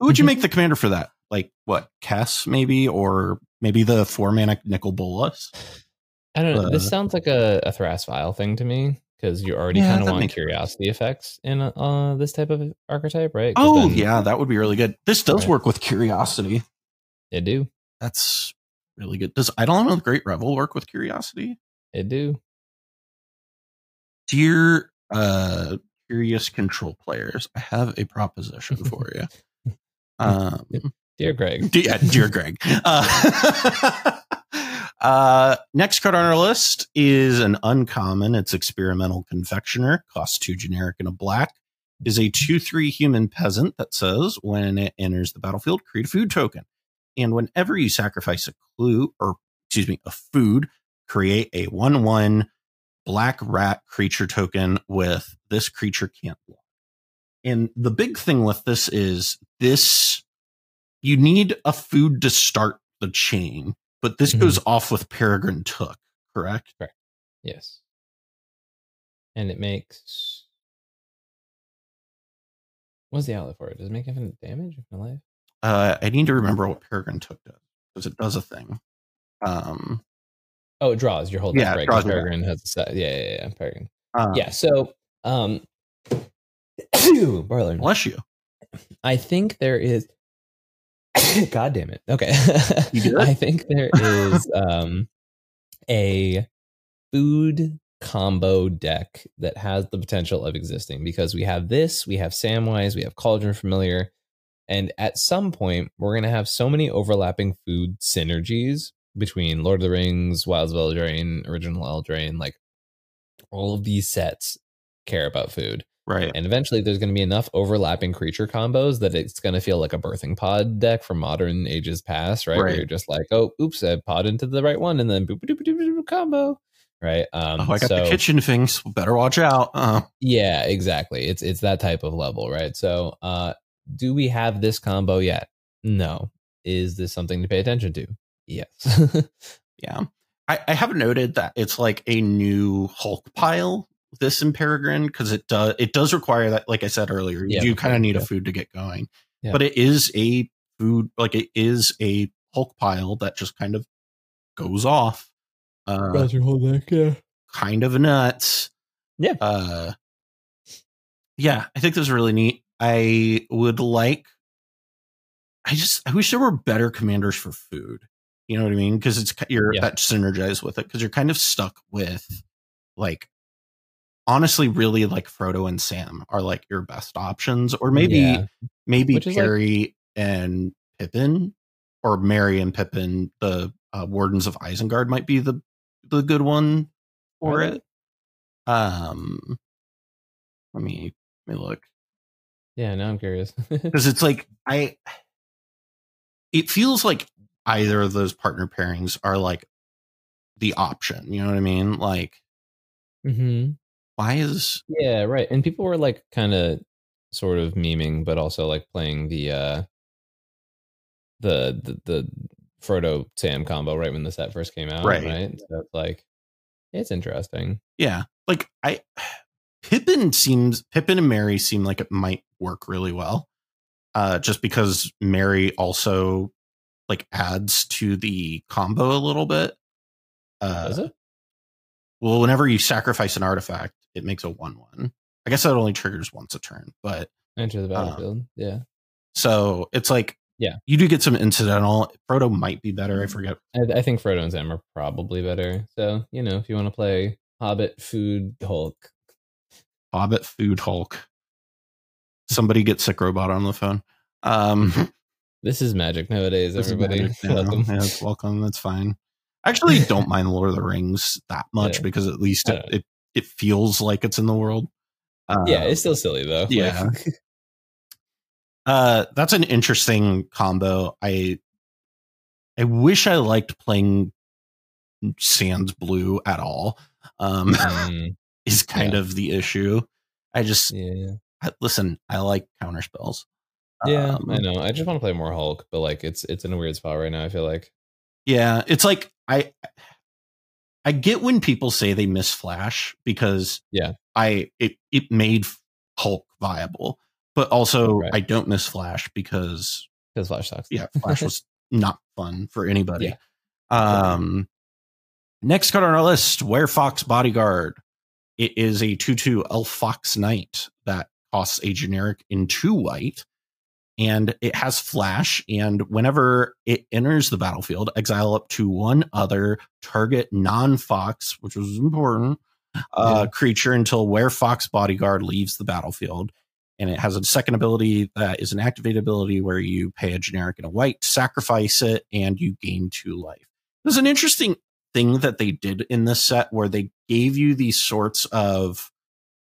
S1: Who would you
S2: Mhm.
S1: make the commander for that? Like what, Kess maybe, or maybe the four mana Nicol Bolas?
S2: I don't know. this
S1: Uh,
S2: sounds like a, a Thras thing to me because you already
S1: Yeah,
S2: kind of want curiosity effects in uh, this type of archetype, right?
S1: Oh
S2: then
S1: yeah, that would be really good. This does
S2: Right.
S1: work with curiosity.
S2: it do,
S1: That's really good. Does Eidolon of the Great Revel work with curiosity?
S2: it do.
S1: Dear uh curious control players, I have a proposition for you. Um
S2: Dear Greg,
S1: yeah, dear Greg. Uh, uh, next card on our list is an uncommon. It's experimental confectioner. Costs two generic and a black. Is a two three human peasant that says when it enters the battlefield, create a food token, and whenever you sacrifice a clue or excuse me a food, create a one one black rat creature token with this creature can't block. And the big thing with this is this you need a food to start the chain, but this
S2: Mhm.
S1: goes off with Peregrine Took, correct? Correct.
S2: yes, and it makes. What's the outlet for it? Does it make infinite damage in life?
S1: Uh, I need to remember what Peregrine Took does because it does a thing. Um,
S2: Oh, it draws your whole
S1: Yeah,
S2: right?
S1: draws
S2: 'Cause
S1: your deck.
S2: Peregrine has a set. Yeah, yeah, yeah. Peregrine.
S1: uh,
S2: yeah. So, um, Barlin,
S1: Bless you.
S2: I think there is. God damn it. Okay. I think there is um, a food combo deck that has the potential of existing because we have this, we have Samwise, we have Cauldron Familiar, and at some point we're going to have so many overlapping food synergies between Lord of the Rings, Wilds of Eldraine, Original Eldraine, like all of these sets care about food.
S1: Right.
S2: And eventually there's going to be enough overlapping creature combos that it's going to feel like a birthing pod deck from modern ages past, right? Where you're just like, oh, oops, I pod into the right one and then boop, boop, boop, boop, boop, combo, right? Um,
S1: oh, I got
S2: so,
S1: the kitchen things. Better watch out. Uh,
S2: Yeah, exactly. It's it's that type of level, right? So, uh, do we have this combo yet? No. Is this something to pay attention to? Yes.
S1: yeah. I, I have noted that it's like a new Hulk pile. This in Peregrine because it does it does require that, like I said earlier,
S2: Yeah,
S1: you kind of need a food to get going.
S2: Yeah.
S1: But it is a food, like it is a Hulk pile that just kind of goes off. Uh,
S2: your whole deck, yeah.
S1: kind of nuts.
S2: Yeah.
S1: Uh yeah, I think this is really neat. I would like I just I wish there were better commanders for food. You know what I mean? Because it's you're
S2: Yeah.
S1: that synergize with it because you're kind of stuck with like honestly really like Frodo and Sam are like your best options or maybe
S2: Yeah.
S1: maybe
S2: is like-
S1: and Pippin or Merry and Pippin the uh, Wardens of Isengard might be the the good one for
S2: they?
S1: it. Um, let me let me look
S2: Yeah, now I'm curious.
S1: because it's like I. It feels like either of those partner pairings are like the option. You know what I mean? Like,
S2: mm-hmm.
S1: why is
S2: Yeah, right. And people were like kind of sort of memeing, but also like playing the uh the the, the Frodo Sam combo right when the set first came out.
S1: Right.
S2: Right. So it's like it's interesting.
S1: yeah? Like I, Pippin seems Pippin and Merry seem like it might work really well. Uh, just because Merry also like adds to the combo a little bit. Uh,
S2: Does it?
S1: Well, whenever you sacrifice an artifact, it makes a one-one. I guess that only triggers once a turn, but
S2: Enter the
S1: uh,
S2: battlefield. yeah.
S1: so it's like
S2: Yeah.
S1: you do get some incidental. Frodo might be better. I forget.
S2: I, I think Frodo and Sam are probably better. So you know, if you want to play Hobbit, Food, Hulk,
S1: Hobbit, Food, Hulk. Somebody get Sickrobot on the phone. Um,
S2: this is magic nowadays. Everybody,
S1: magic now.
S2: welcome.
S1: Yeah, welcome. That's fine. I actually don't mind Lord of the Rings that much
S2: Yeah.
S1: because at least it, it it feels like it's in the world. Uh,
S2: yeah, it's still silly though.
S1: yeah.
S2: Like,
S1: uh, that's an interesting combo. I I wish I liked playing Sands Blue at all. Um,
S2: mm,
S1: is kind
S2: Yeah.
S1: of the issue. I just
S2: yeah,
S1: I, listen. I like counter spells.
S2: yeah.
S1: Um,
S2: I know. I just want to play more Hulk, but like, it's it's in a weird spot right now. I feel like.
S1: Yeah, it's like I I get when people say they miss Flash because
S2: Yeah.
S1: I it it made Hulk viable, but also
S2: Right.
S1: I don't miss Flash because
S2: Because Flash sucks.
S1: yeah, Flash was not fun for anybody.
S2: Yeah.
S1: Um, next card on our list, Werefox Bodyguard. It is a two-two Elf Fox Knight that costs a generic in two white, and it has flash. And whenever it enters the battlefield, exile up to one other target non-fox, which was important, uh,
S2: Yeah.
S1: creature until Werefox Bodyguard leaves the battlefield and it has a second ability that is an activate ability where you pay a generic and a white, sacrifice it, and you gain two life. There's an interesting thing that they did in this set where they gave you these sorts of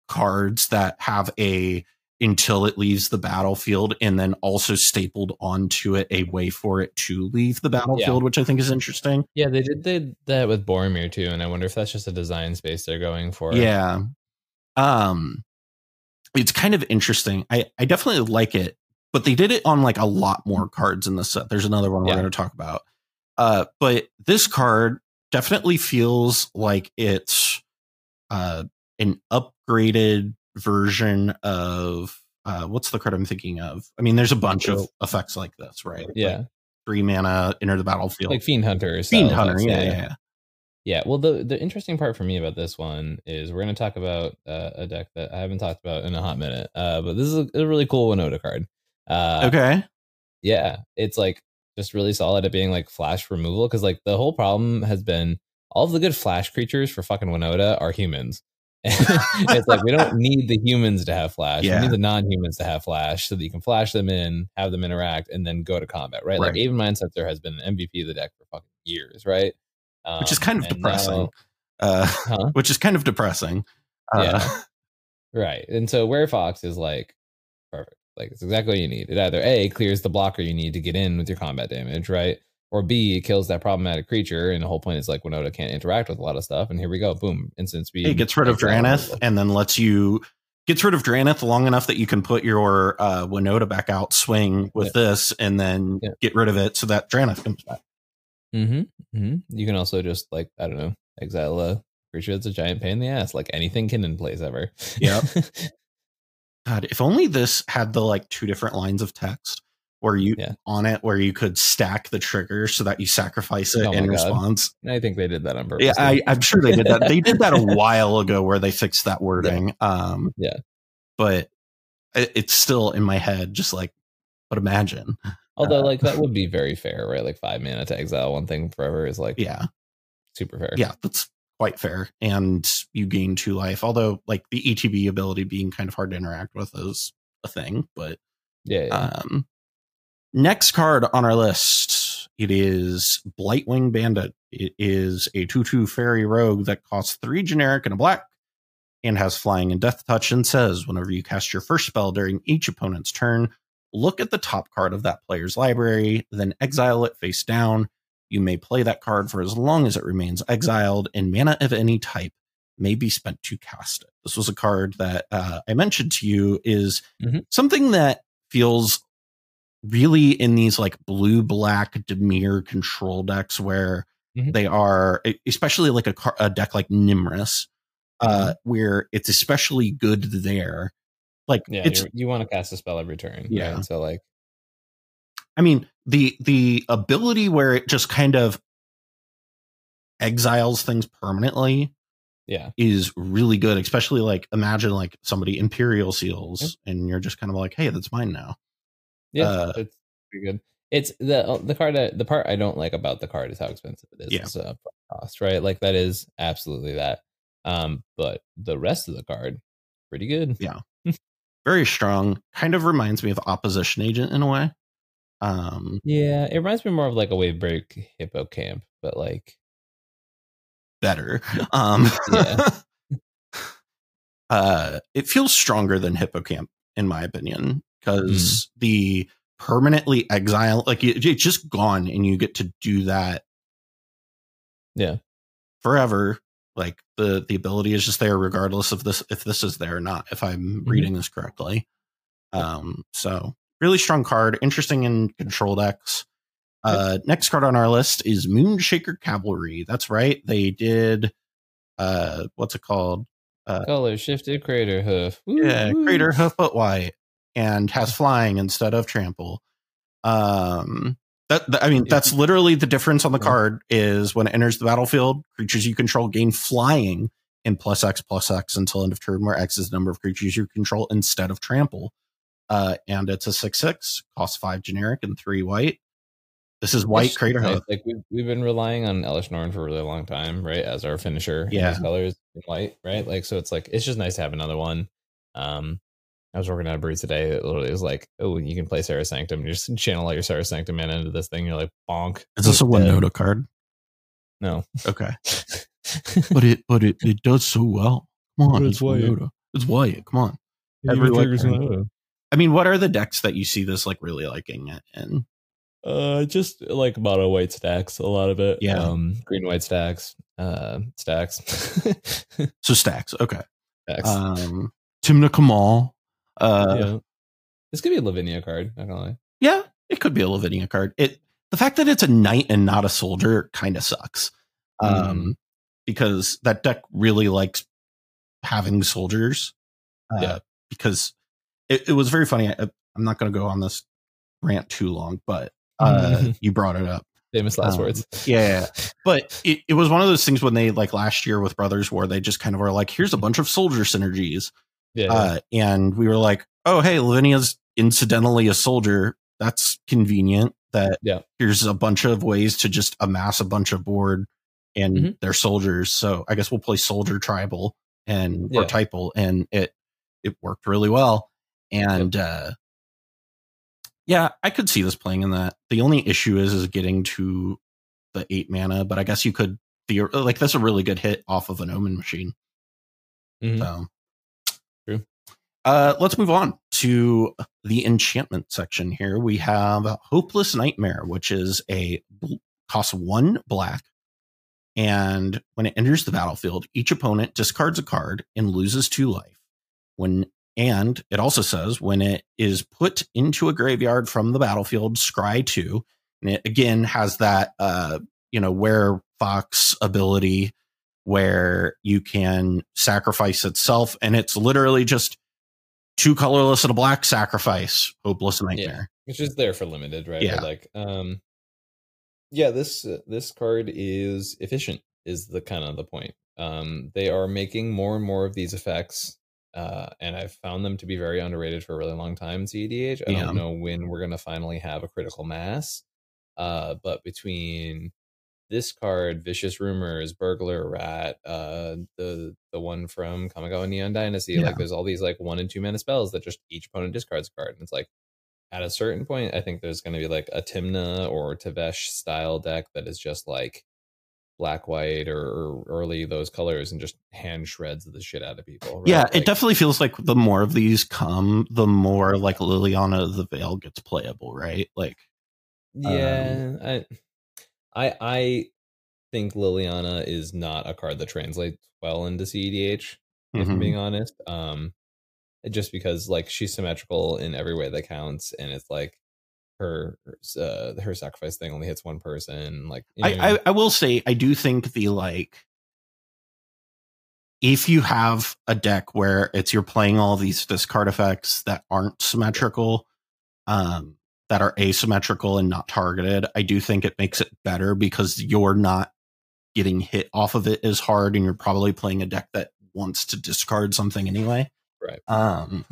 S1: cards that have a until it leaves the battlefield and then also stapled onto it a way for it to leave the battlefield, which I think is interesting.
S2: Yeah, they did, did that with Boromir too, and I wonder if that's just a design space they're going for.
S1: Yeah. Um it's kind of interesting. I I definitely like it, but they did it on like a lot more cards in the set. There's another one we're
S2: Yeah.
S1: going to talk about. Uh but this card definitely feels like it's uh an upgraded version of uh what's the card I'm thinking of? I mean, there's a bunch of effects like this, right? Like
S2: yeah,
S1: three mana, enter the battlefield.
S2: like Fiend Hunter.
S1: Fiend Hunter, yeah, yeah, yeah.
S2: Yeah, well, the the interesting part for me about this one is we're going to talk about uh, a deck that I haven't talked about in a hot minute. Uh, but this is a, a really cool Winota card. Uh,
S1: Okay.
S2: Yeah, it's like just really solid at being like flash removal because like the whole problem has been all of the good flash creatures for fucking Winota are humans. it's like we don't need the humans to have flash.
S1: Yeah.
S2: We need the non-humans to have flash so that you can flash them in, have them interact, and then go to combat. Right? Like
S1: Right.
S2: even Mindsetzer has been an MVP of the deck for fucking years. Right?
S1: Which is
S2: Um,
S1: kind of depressing.
S2: now-
S1: uh
S2: huh?
S1: which is kind of depressing. Uh,
S2: Yeah. Right. And so Werefox is like. Like it's exactly what you need. It either A clears the blocker you need to get in with your combat damage, right? Or B, it kills that problematic creature. And the whole point is like Winota can't interact with a lot of stuff. And here we go. Boom. Instant speed.
S1: it gets rid of
S2: Drannith
S1: and then lets you gets rid of Drannith long enough that you can put your uh Winota back out, swing with this, and then
S2: Yeah.
S1: get rid of it so that Drannith comes back.
S2: Mhm, mhm. You can also just like, I don't know, exile a creature that's a giant pain in the ass. Like anything can in place ever.
S1: Yep. God, if only this had the like two different lines of text where you
S2: Yeah.
S1: on it where you could stack the trigger so that you sacrifice it
S2: Oh
S1: in
S2: God.
S1: response.
S2: I think they did that on purpose.
S1: Yeah, I, I'm sure they did that. They did that a while ago where they fixed that wording. Um,
S2: Yeah.
S1: but it, it's still in my head, just like, but imagine.
S2: Although,
S1: uh,
S2: like, that would be very fair, right? Like, five mana to exile one thing forever is like
S1: Yeah,
S2: super fair.
S1: yeah, that's quite fair. And you gain two life, although like the ETB ability being kind of hard to interact with is a thing. But
S2: Yeah. yeah.
S1: um, next card on our list, it is Blightwing Bandit. It is a two-two fairy rogue that costs three generic and a black, and has flying and death touch, and says whenever you cast your first spell during each opponent's turn, look at the top card of that player's library, then exile it face down. You may play that card for as long as it remains exiled, and mana of any type may be spent to cast it. This was a card that uh, I mentioned to you is
S2: Mhm.
S1: something that feels really in these like blue black Dimir control decks where
S2: Mhm.
S1: they are, especially like a, car- a deck like Nymris, uh, where it's especially good there. Like
S2: Yeah, you want to cast a spell every turn.
S1: Yeah.
S2: Right? So like,
S1: I mean, the the ability where it just kind of exiles things permanently
S2: yeah,
S1: is really good, especially like imagine like somebody Imperial Seals and you're just kind of like, hey, that's mine now.
S2: yeah,
S1: Uh,
S2: it's pretty good. it's the the card the part I don't like about the card is how expensive it is.
S1: Yeah.
S2: It's uh, cost, right? Like that is absolutely that. Um, but the rest of the card, pretty good.
S1: Yeah. very strong. Kind of reminds me of Opposition Agent in a way. Um,
S2: Yeah, it reminds me more of like a Wavebreak Hippocamp, but like
S1: better. Um,
S2: Yeah.
S1: uh, it feels stronger than Hippocamp, in my opinion, because the permanently exile, like it, it's just gone, and you get to do that
S2: yeah,
S1: forever. Like the the ability is just there, regardless of this if this is there or not. If I'm
S2: Mhm.
S1: reading this correctly, um, so really strong card, interesting in control decks. Uh, next card on our list is Moonshaker Cavalry. That's right, they did. Uh, what's it called?
S2: color shifted crater hoof. Woo,
S1: Yeah,
S2: woo.
S1: Crater Hoof but white and has flying instead of trample. Um that, that- I mean that's literally the difference on the card is when it enters the battlefield, creatures you control gain flying in plus X plus X until end of turn, where X is the number of creatures you control instead of trample. Uh and it's a six six, costs five generic and three white. This is white Crater
S2: nice. Like we've we've been relying on Elesh Norn for a really long time, right? As our finisher
S1: Yeah.
S2: colors in white, right? Like so it's like it's just nice to have another one. Um I was working on a breed today that literally was like, oh, you can play Serra's Sanctum. You just channel all your Serra's Sanctum mana into this thing. You're like, bonk.
S1: Is this a Winota card?
S2: No.
S1: Okay. But it but it, it does so well. Come on,
S2: But
S1: it's,
S2: it's
S1: one
S2: white.
S1: nota. It's white. Come on.
S2: Yeah,
S1: Every
S2: you
S1: white
S2: trigger some
S1: turn.
S2: mana.
S1: I mean, what are the decks that you see this like really liking it in?
S2: Uh, just like mono white stacks, a lot of it.
S1: Yeah.
S2: Um, green white stacks, uh, stacks,
S1: So stacks. Okay.
S2: stacks.
S1: Um Tymna Kraum. Uh yeah.
S2: yeah. This could be a Lavinia card. Not gonna lie.
S1: it could be a Lavinia card. It the fact that it's a knight and not a soldier kind of sucks. Um because that deck really likes having soldiers. Uh,
S2: Yeah.
S1: because it, it was very funny. I, I'm not going to go on this rant too long, but uh, you brought it up.
S2: Famous last
S1: Um,
S2: words.
S1: Yeah, but it, it was one of those things when they like last year with Brothers War, they just kind of were like, here's a bunch of soldier synergies.
S2: Yeah.
S1: Uh, and we were like, oh, hey, Lavinia's incidentally a soldier. That's convenient. That
S2: Yeah.
S1: here's a bunch of ways to just amass a bunch of board and
S2: Mhm.
S1: they're soldiers. So I guess we'll play soldier tribal and or
S2: Yeah.
S1: typal, and it it worked really well. And uh, yeah, I could see this playing in that. The only issue is is getting to the eight mana, but I guess you could the like that's a really good hit off of an omen machine.
S2: Mhm.
S1: So
S2: True.
S1: Uh, let's move on to the enchantment section here. We have Hopeless Nightmare, which is a cost one black. And when it enters the battlefield, each opponent discards a card and loses two life. When and it also says when it is put into a graveyard from the battlefield, scry two. And it again has that uh, you know, where Fox ability where you can sacrifice itself, and it's literally just two colorless and a black sacrifice, hopeless nightmare.
S2: It's just there for limited, right?
S1: Yeah.
S2: Like, um, yeah, this uh, this card is efficient. Is the kind of the point. Um, they are making more and more of these effects, uh, and I've found them to be very underrated for a really long time. CEDH. I
S1: Yeah.
S2: don't know when we're gonna finally have a critical mass, uh, but between this card, Vicious Rumors, Burglar Rat, uh, the the one from Kamigawa Neon Dynasty.
S1: Yeah.
S2: Like, there's all these like one and two mana spells that just each opponent discards a card, and it's like at a certain point, I think there's going to be like a Tymna or Tevesh style deck that is just like black, white, or, or early those colors and just hand shreds the shit out of people. right?
S1: Yeah,
S2: Like,
S1: it definitely feels like the more of these come, the more like Liliana the Veil gets playable, right? Like,
S2: Yeah, I, I, I think Liliana is not a card that translates well into CEDH. if I'm
S1: mhm.
S2: being honest. Um, just because like she's symmetrical in every way that counts, and it's like her uh, her sacrifice thing only hits one person. Like you know I
S1: I. I, I will say I do think the like if you have a deck where it's you're playing all these discard effects that aren't symmetrical, um, that are asymmetrical and not targeted, I do think it makes it better because you're not getting hit off of it as hard and you're probably playing a deck that wants to discard something anyway.
S2: right.
S1: Um,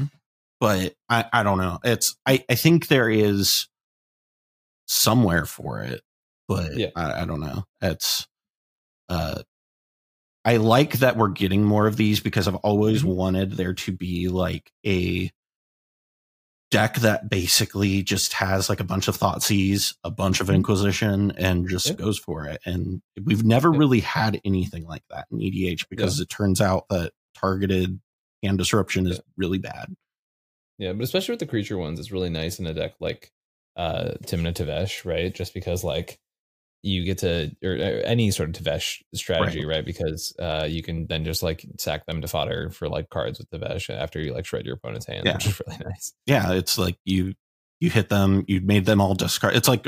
S1: but I, I don't know. It's I, I think there is somewhere for it, but
S2: Yeah.
S1: I, I don't know. It's uh I like that we're getting more of these because I've always
S2: Mhm.
S1: wanted there to be like a deck that basically just has like a bunch of Thoughtseize, a bunch of
S2: Mhm.
S1: Inquisition, and just
S2: Yep.
S1: goes for it. And we've never
S2: Yep.
S1: really had anything like that in EDH because it turns out that targeted hand disruption is really bad.
S2: Yeah, but especially with the creature ones, it's really nice in a deck like uh Tymna Tevesh, right? Just because like you get to or uh, any sort of Tevesh strategy, right? Because uh you can then just like sack them to fodder for like cards with Tevesh after you like shred your opponent's hand,
S1: Yeah.
S2: which is really nice.
S1: yeah, it's like you you hit them, you made them all discard. It's like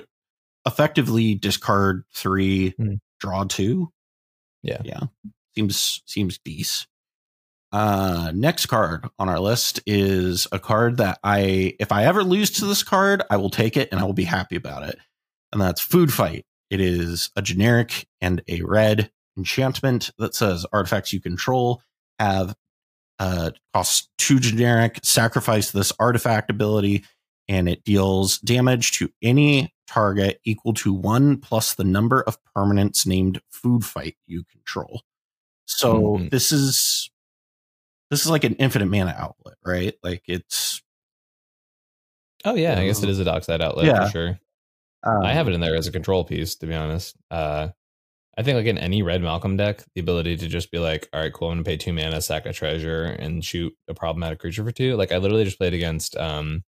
S1: effectively discard three,
S2: Hmm.
S1: draw two.
S2: Yeah.
S1: yeah, seems seems decent. Uh, next card on our list is a card that I, if I ever lose to this card, I will take it and I will be happy about it. And that's Food Fight. It is a generic and a red enchantment that says artifacts you control have uh, costs two generic, sacrifice this artifact ability, and it deals damage to any target equal to one plus the number of permanents named food fight you control. So
S2: Mhm.
S1: this is this is like an infinite mana outlet, right? Like it's
S2: Oh yeah, I guess it is a dockside outlet
S1: Yeah.
S2: for sure.
S1: um,
S2: I have it in there as a control piece, to be honest. Uh, I think like in any red Malcolm deck, the ability to just be like, all right, cool, I'm gonna pay two mana, sack a treasure, and shoot a problematic creature for two. Like I literally just played against um,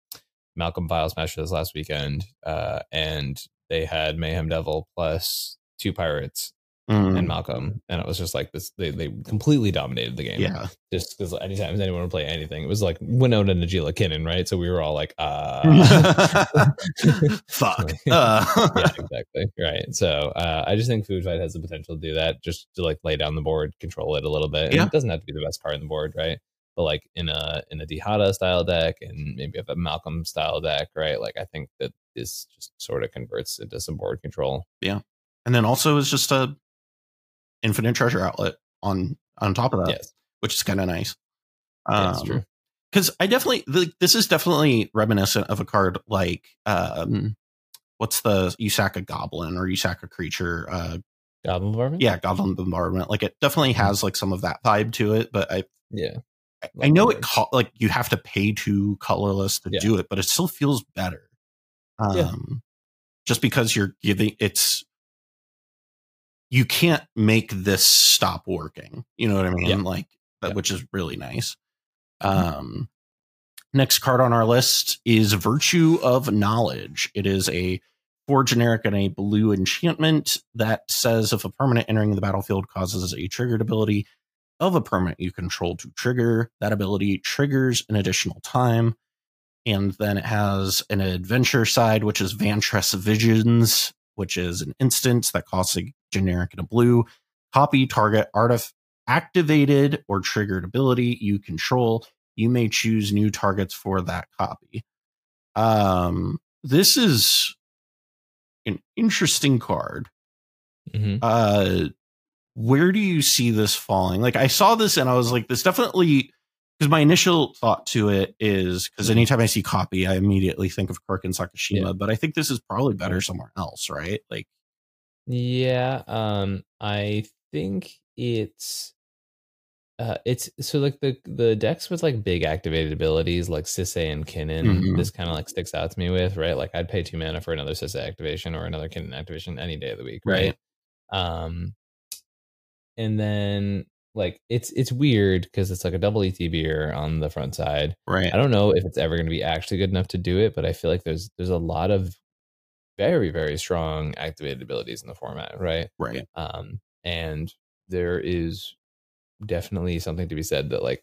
S2: Malcolm Vial Smash this last weekend, uh, and they had Mayhem Devil plus two pirates
S1: mm,
S2: and Malcolm, and it was just like this. They they completely dominated the game.
S1: yeah.
S2: just because anytime anyone would play anything, it was like Winona and Najeela Kinnan, right? So we were all like, uh
S1: Fuck. Uh,
S2: yeah, exactly. Right. So uh, I just think Food Fight has the potential to do that, just to like lay down the board, control it a little bit. And
S1: Yeah.
S2: It doesn't have to be the best card in the board, right? But like in a in a Dihada style deck and maybe if a Malcolm style deck, right? Like I think that this just sort of converts into some board control.
S1: Yeah, and then also is just a infinite treasure outlet on on top of that,
S2: yes,
S1: which is kind of nice.
S2: that's true.
S1: because I definitely the, this is definitely reminiscent of a card like um what's the you sack a goblin or you sack a creature uh
S2: Goblin Bombardment.
S1: yeah goblin bombardment like it definitely has like some of that vibe to it but I
S2: yeah.
S1: I- I know it co- like you have to pay to colorless to
S2: Yeah.
S1: do it but it still feels better um
S2: Yeah.
S1: just because you're giving it's you can't make this stop working you know what I mean
S2: Yeah.
S1: like
S2: Yeah.
S1: which is really nice
S2: Mhm.
S1: um Next card on our list is Virtue of Knowledge. It is a four generic and a blue enchantment that says if a permanent entering the battlefield causes a triggered ability of a permanent you control to trigger, that ability triggers an additional time. And then it has an adventure side, which is Vantress Visions, which is an instant that costs a generic and a blue. Copy target artifact activated or triggered ability you control you may choose new targets for that copy. Um, this is an interesting card.
S2: hmm
S1: Uh, where do you see this falling? Like, I saw this and I was like, this definitely, because my initial thought to it is because anytime I see copy, I immediately think of Kirk and Sakashima,
S2: Yeah.
S1: but I think this is probably better somewhere else, right? Like,
S2: Yeah, um, I think it's uh it's so like the the decks with like big activated abilities like Sisay and Kinnan,
S1: Mhm.
S2: this kind of like sticks out to me with, right? Like I'd pay two mana for another Sisay activation or another Kinnan activation any day of the week, right? Um and then like it's it's weird because it's like a double ETBer on the front side.
S1: right.
S2: I don't know if it's ever going to be actually good enough to do it, but I feel like there's there's a lot of very very strong activated abilities in the format, right?
S1: Right.
S2: um, and there is definitely something to be said that like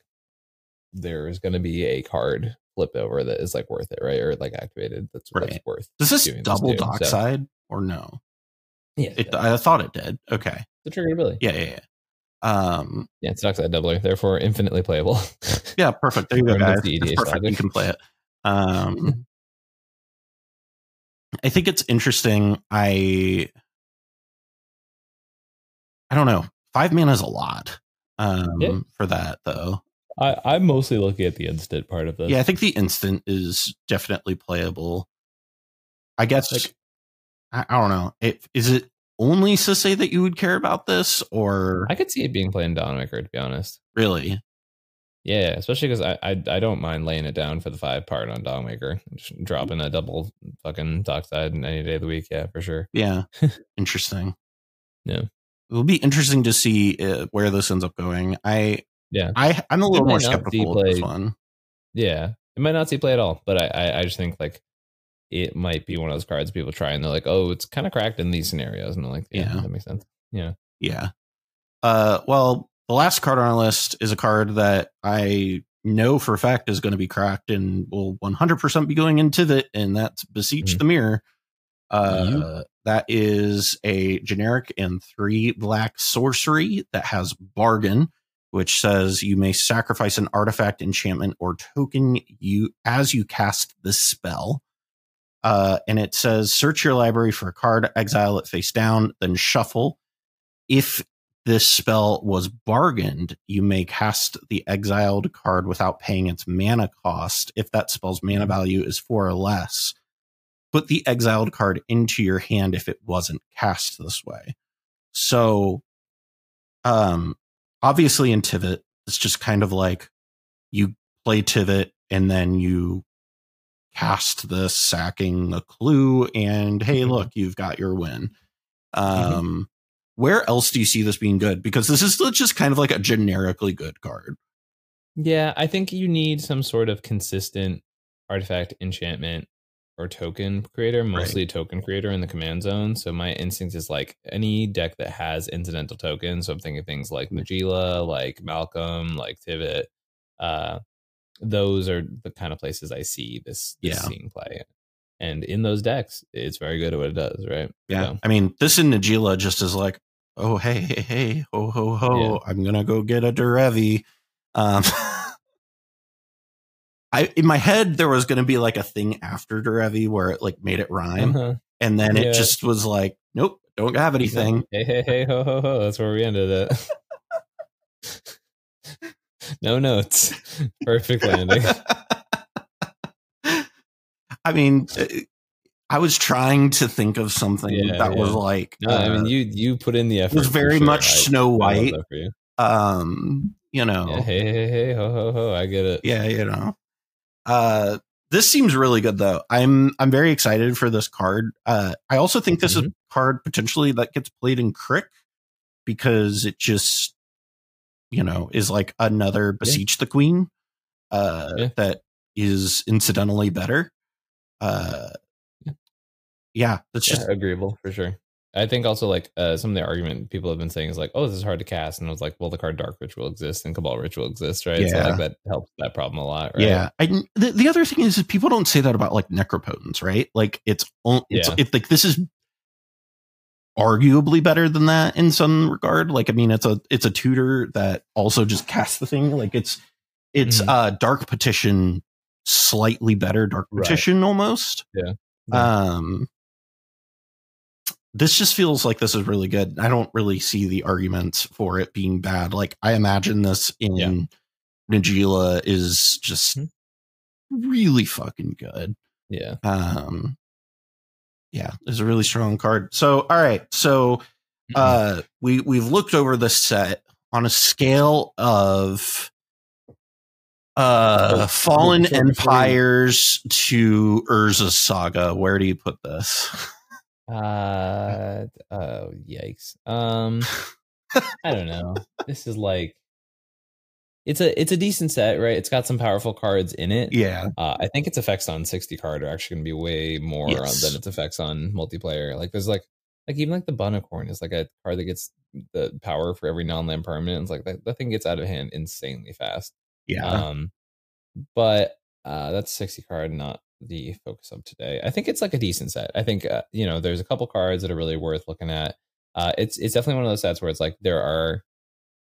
S2: there is going to be a card flip over that is like worth it right or like activated that's,
S1: Right.
S2: that's worth
S1: Does this double.
S2: So-
S1: dockside or no?
S2: yeah
S1: It. I thought it did. Okay.
S2: the trigger ability
S1: Yeah, yeah, yeah. Um,
S2: yeah it's dockside doubler therefore infinitely playable
S1: Yeah, perfect. There you go, guys. That's perfect. You can play it. Um, I think it's interesting. I I don't know. Five mana is a lot um,
S2: Yeah.
S1: for that, though.
S2: I, i'm mostly looking at the instant part of this
S1: Yeah, I think the instant is definitely playable. I guess
S2: Like-
S1: I, I don't know. It, is it only to say that you would care about this, or
S2: I could see it being played in Dawnmaker, to be honest.
S1: really?
S2: Yeah, especially because I, I I don't mind laying it down for the five part on Dogmaker. Just dropping a double fucking dockside any day of the week. Yeah, for sure.
S1: Yeah, interesting.
S2: Yeah.
S1: it will be interesting to see uh, where this ends up going. I
S2: Yeah.
S1: I I'm a little more skeptical of this one.
S2: Yeah, it might not see play at all, but I, I, I just think like it might be one of those cards people try and they're like, oh, it's kind of cracked in these scenarios, and I'm like, yeah,
S1: Yeah.
S2: that makes sense. Yeah,
S1: Yeah. Uh, well, the last card on our list is a card that I know for a fact is going to be cracked and will 100% be going into the, and that's Beseech
S2: Mhm.
S1: the Mirror. Uh, that is a generic and three black sorcery that has bargain, which says you may sacrifice an artifact, enchantment, or token you as you cast this spell. Uh, and it says search your library for a card, exile it face down, then shuffle. If this spell was bargained, you may cast the exiled card without paying its mana cost. If that spell's mana value is four or less, put the exiled card into your hand if it wasn't cast this way. So, um, obviously in Tivit, it's just kind of like you play Tivit and then you cast this sacking a clue and hey,
S2: Mhm.
S1: look, you've got your win. Um, where else do you see this being good? Because this is just kind of like a generically good card.
S2: yeah. I think you need some sort of consistent artifact, enchantment, or token creator. Mostly a token creator in the command zone. So my instinct is like any deck that has incidental tokens. So I'm thinking things like Magila, like Malcolm, like Tivit. Uh, those are the kind of places I see this, this
S1: Yeah.
S2: seeing play. And in those decks, it's very good at what it does, right?
S1: Yeah.
S2: So,
S1: I mean, this in Najeela just is like, oh, hey, hey, hey, ho, ho, ho.
S2: Yeah.
S1: I'm going to go get a Derevi. Um, I, in my head, there was going to be like a thing after Derevi where it like made it rhyme.
S2: uh-huh.
S1: And then
S2: Yeah.
S1: it just was like, nope, don't have anything.
S2: Hey, hey, hey, ho, ho, ho. That's where we ended it. no notes. Perfect landing.
S1: I mean, uh, I was trying to think of something
S2: Yeah,
S1: that was like,
S2: No, I mean
S1: uh,
S2: you you put in the effort.
S1: it was very
S2: sure.
S1: much
S2: I-
S1: Snow White.
S2: you.
S1: Um, you know,
S2: Yeah, hey, hey, hey, ho, ho, ho. I get it.
S1: yeah, you know. Uh this seems really good though. I'm I'm very excited for this card. Uh I also think this is
S2: Mm-hmm.
S1: a card potentially that gets played in Crick because it just you know is like another beseech the queen uh
S2: Yeah.
S1: that is incidentally better. Uh
S2: Yeah.
S1: yeah, that's
S2: Yeah,
S1: just
S2: agreeable for sure. I think also like uh, some of the argument people have been saying is like, oh, this is hard to cast, and I was like, well, the card Dark Ritual exists and Cabal Ritual exists, right? So
S1: Yeah.
S2: like that helps that problem a lot, right?
S1: Yeah, I, the, the other thing is, that people don't say that about like necropotence, right? Like it's on- it's
S2: Yeah.
S1: like this is arguably better than that in some regard. Like I mean, it's a it's a tutor that also just casts the thing. Like it's it's
S2: Mhm.
S1: uh dark petition slightly better dark
S2: Right.
S1: petition almost.
S2: Yeah.
S1: Um. This just feels like this is really good. I don't really see the arguments for it being bad. Like I imagine this in
S2: Yeah.
S1: Najeela is just
S2: Mhm.
S1: really fucking good.
S2: yeah.
S1: Um yeah, it's a really strong card. So all right, so
S2: Mm-hmm.
S1: uh we we've looked over the set on a scale of uh fallen
S2: before- before we-
S1: empires to urza saga where do you put this
S2: Uh oh yikes. Um I don't know. This is like it's a it's a decent set, right? It's got some powerful cards in it.
S1: yeah
S2: Uh, I think its effects on 60 card are actually going to be way more
S1: Yes.
S2: than its effects on multiplayer. Like there's like like even like the Bunicorn is like a card that gets the power for every non-land permanent. It's like that, that thing gets out of hand insanely fast.
S1: yeah
S2: Um, but uh, that's 60 card, not the focus of today. I think it's like a decent set. I think uh, you know there's a couple cards that are really worth looking at. Uh, it's it's definitely one of those sets where it's like there are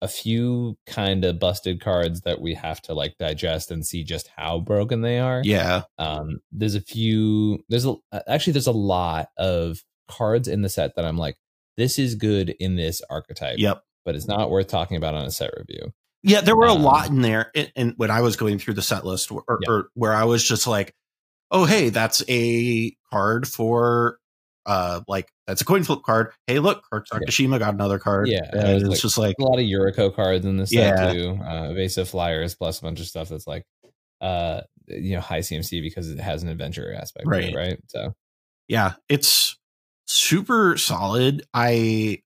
S2: a few kind of busted cards that we have to like digest and see just how broken they are.
S1: yeah
S2: Um, there's a few. There's a actually there's a lot of cards in the set that I'm like, this is good in this archetype.
S1: yep
S2: But it's not worth talking about on a set review.
S1: Yeah, there were a
S2: Um,
S1: lot in there, and, when I was going through the set list, or, or where I was just like, "Oh, hey, that's a card for uh like that's a coin flip card. Hey, look, Kurt Takashima got another card.
S2: Yeah, it's like-
S1: just like
S2: a lot of Yuriko cards in this
S1: Yeah.
S2: set too. Uh, evasive flyers plus a bunch of stuff that's like, uh, you know, high CMC because it has an adventure aspect, to it,
S1: Right.
S2: right? So
S1: yeah, it's super solid. I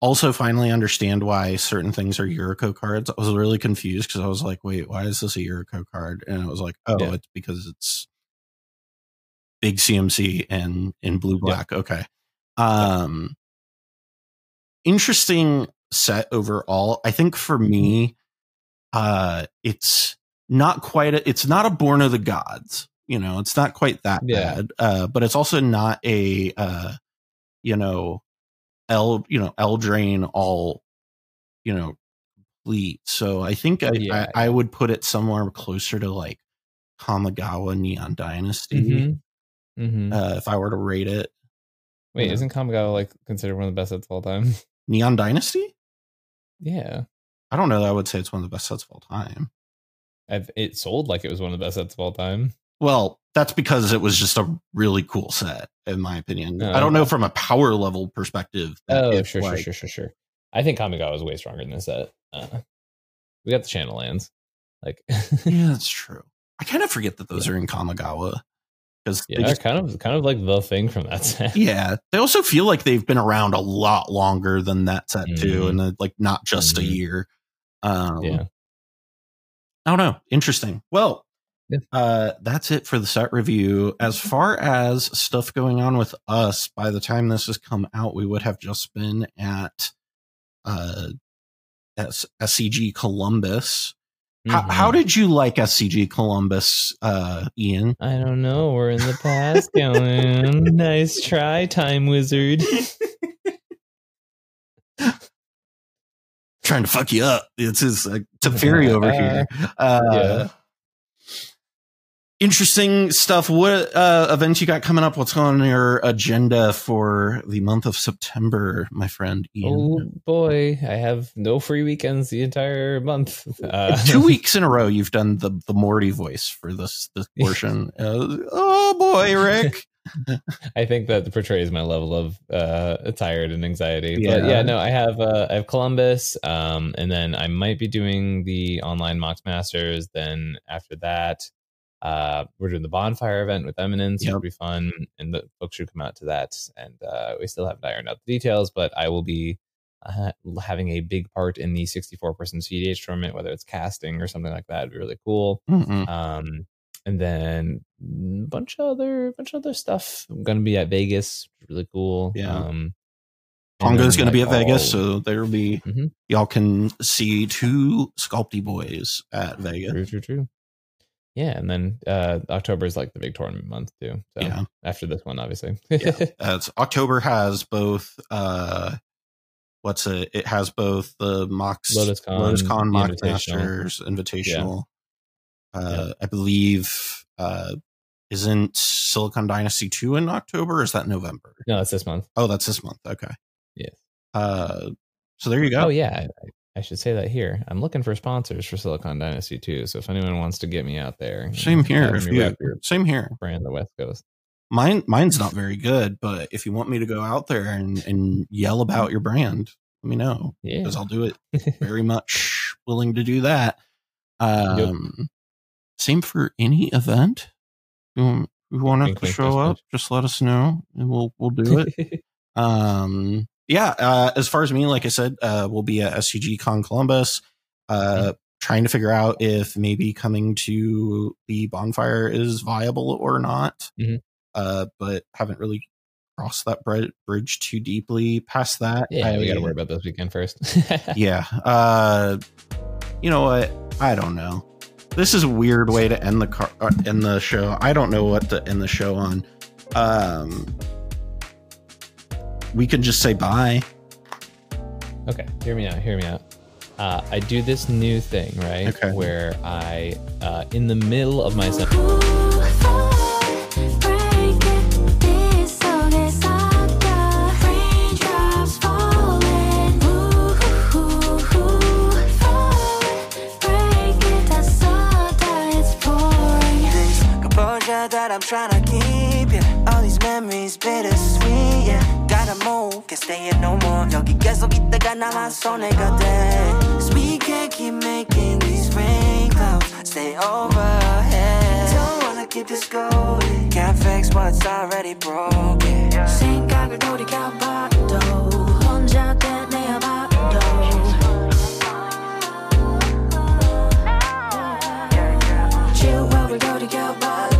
S1: also finally understand why certain things are Yuriko cards. I was really confused because I was like, wait, why is this a Yuriko card? And it was like, oh,
S2: Yeah.
S1: it's because it's big CMC and in blue black. Okay. Um interesting set overall. I think for me, uh it's not quite a, it's not a born of the gods. You know, it's not quite that
S2: Yeah.
S1: bad. Uh but it's also not a uh you know L you know Eldraine all you know complete. So I think I,
S2: Yeah.
S1: I I would put it somewhere closer to like Kamigawa Neon Dynasty
S2: Mhm. Mhm.
S1: uh, if I were to rate it.
S2: wait, isn't Kamigawa like considered one of the best sets of all time?
S1: Neon Dynasty?
S2: yeah,
S1: I don't know that I would say it's one of the best sets of all time.
S2: I've, it sold like it was one of the best sets of all time.
S1: Well, that's because it was just a really cool set, in my opinion.
S2: Oh,
S1: I don't know from a power level perspective.
S2: Oh, sure,
S1: like-
S2: sure, sure, sure, sure. I think Kamigawa is way stronger than this set. Uh, we got the channel lands, like
S1: Yeah, that's true. I kind of forget that those are in Kamigawa because
S2: yeah, they're kind of kind of like the thing from that set.
S1: yeah, they also feel like they've been around a lot longer than that set too,
S2: Mhm.
S1: and uh, like not just a
S2: Mhm.
S1: year. Um,
S2: yeah.
S1: I don't know. Interesting. Well,
S2: Yeah.
S1: uh, that's it for the set review. As far as stuff going on with us, by the time this has come out, we would have just been at uh, SCG Columbus. How,
S2: Mhm.
S1: how did you like SCG Columbus, uh, Ian?
S2: I don't know. We're in the past, going. nice try, time wizard.
S1: Trying to fuck you up. It's his uh, Teferi over here. Uh,
S2: Yeah.
S1: Interesting stuff. What uh, events you got coming up? What's on your agenda for the month of September, my friend Ian?
S2: Oh boy, I have no free weekends the entire month. Uh,
S1: Two weeks in a row, you've done the the Morty voice for this this portion. Uh, oh boy, Rick.
S2: I think that portrays my level of uh, tired and anxiety.
S1: Yeah.
S2: But yeah, no, I have uh, I have Columbus, um, and then I might be doing the online Mox Masters. Then after that, uh, we're doing the bonfire event with Eminence,
S1: Yep.
S2: will be fun, and the folks should come out to that. And uh, we still haven't ironed out the details, but I will be uh, having a big part in the 64 person CDH tournament, whether it's casting or something like that. It'd be really cool
S1: Mm-mm.
S2: um and then a bunch of other bunch of other stuff i'm gonna be at vegas really cool
S1: Yeah.
S2: um
S1: Pongo's going to be at Vegas, so there'll be
S2: Mhm.
S1: y'all can see two Sculptybois at Vegas.
S2: true true true yeah and then uh october is like the big tournament month too so
S1: Yeah.
S2: after this one obviously
S1: Yeah. That's October has both. uh What's it? It has both the Mox
S2: Lotus Con,
S1: Lotus Con
S2: Invitational.
S1: Masters Invitational. Uh, I believe uh isn't Silicon Dynasty two in October? Or is that November?
S2: no that's this month
S1: Oh, that's this month. Okay.
S2: yes
S1: Uh, so there you go.
S2: oh yeah I, should say that here i'm looking for sponsors for silicon dynasty too so if anyone wants to get me out there
S1: Same here. If you, same here.
S2: brand the west coast
S1: Mine, mine's not very good, but if you want me to go out there and, and yell about your brand, let me know
S2: yeah
S1: because I'll do it. Very much willing to do that. Um, Same for any event. You want, you want to show up? Just let us know, and we'll we'll do it. um, yeah. Uh, as far as me, like I said, uh, we'll be at SCG Con Columbus. Uh, trying to figure out if maybe coming to the bonfire is viable or not.
S2: Mhm.
S1: Uh, but haven't really crossed that bridge too deeply. Past that,
S2: yeah we
S1: I-
S2: gotta worry about this weekend first
S1: yeah. Uh, you know what? I don't know. This is a weird way to end the car uh, end the show. I don't know what to end the show on. Um, we can just say bye.
S2: Okay, hear me out. Hear me out. Uh, I do this new thing, right?
S1: Okay.
S2: Where I, uh, in the middle of my sen-
S4: staying no more. 여기 계속 있다가 나만 손해가 돼. Cause we can't keep making these rain clouds Stay overhead. Don't wanna keep this going. Can't fix what's already broken. yeah.
S5: 생각을 돌이켜봐도 혼자 Chill while we go together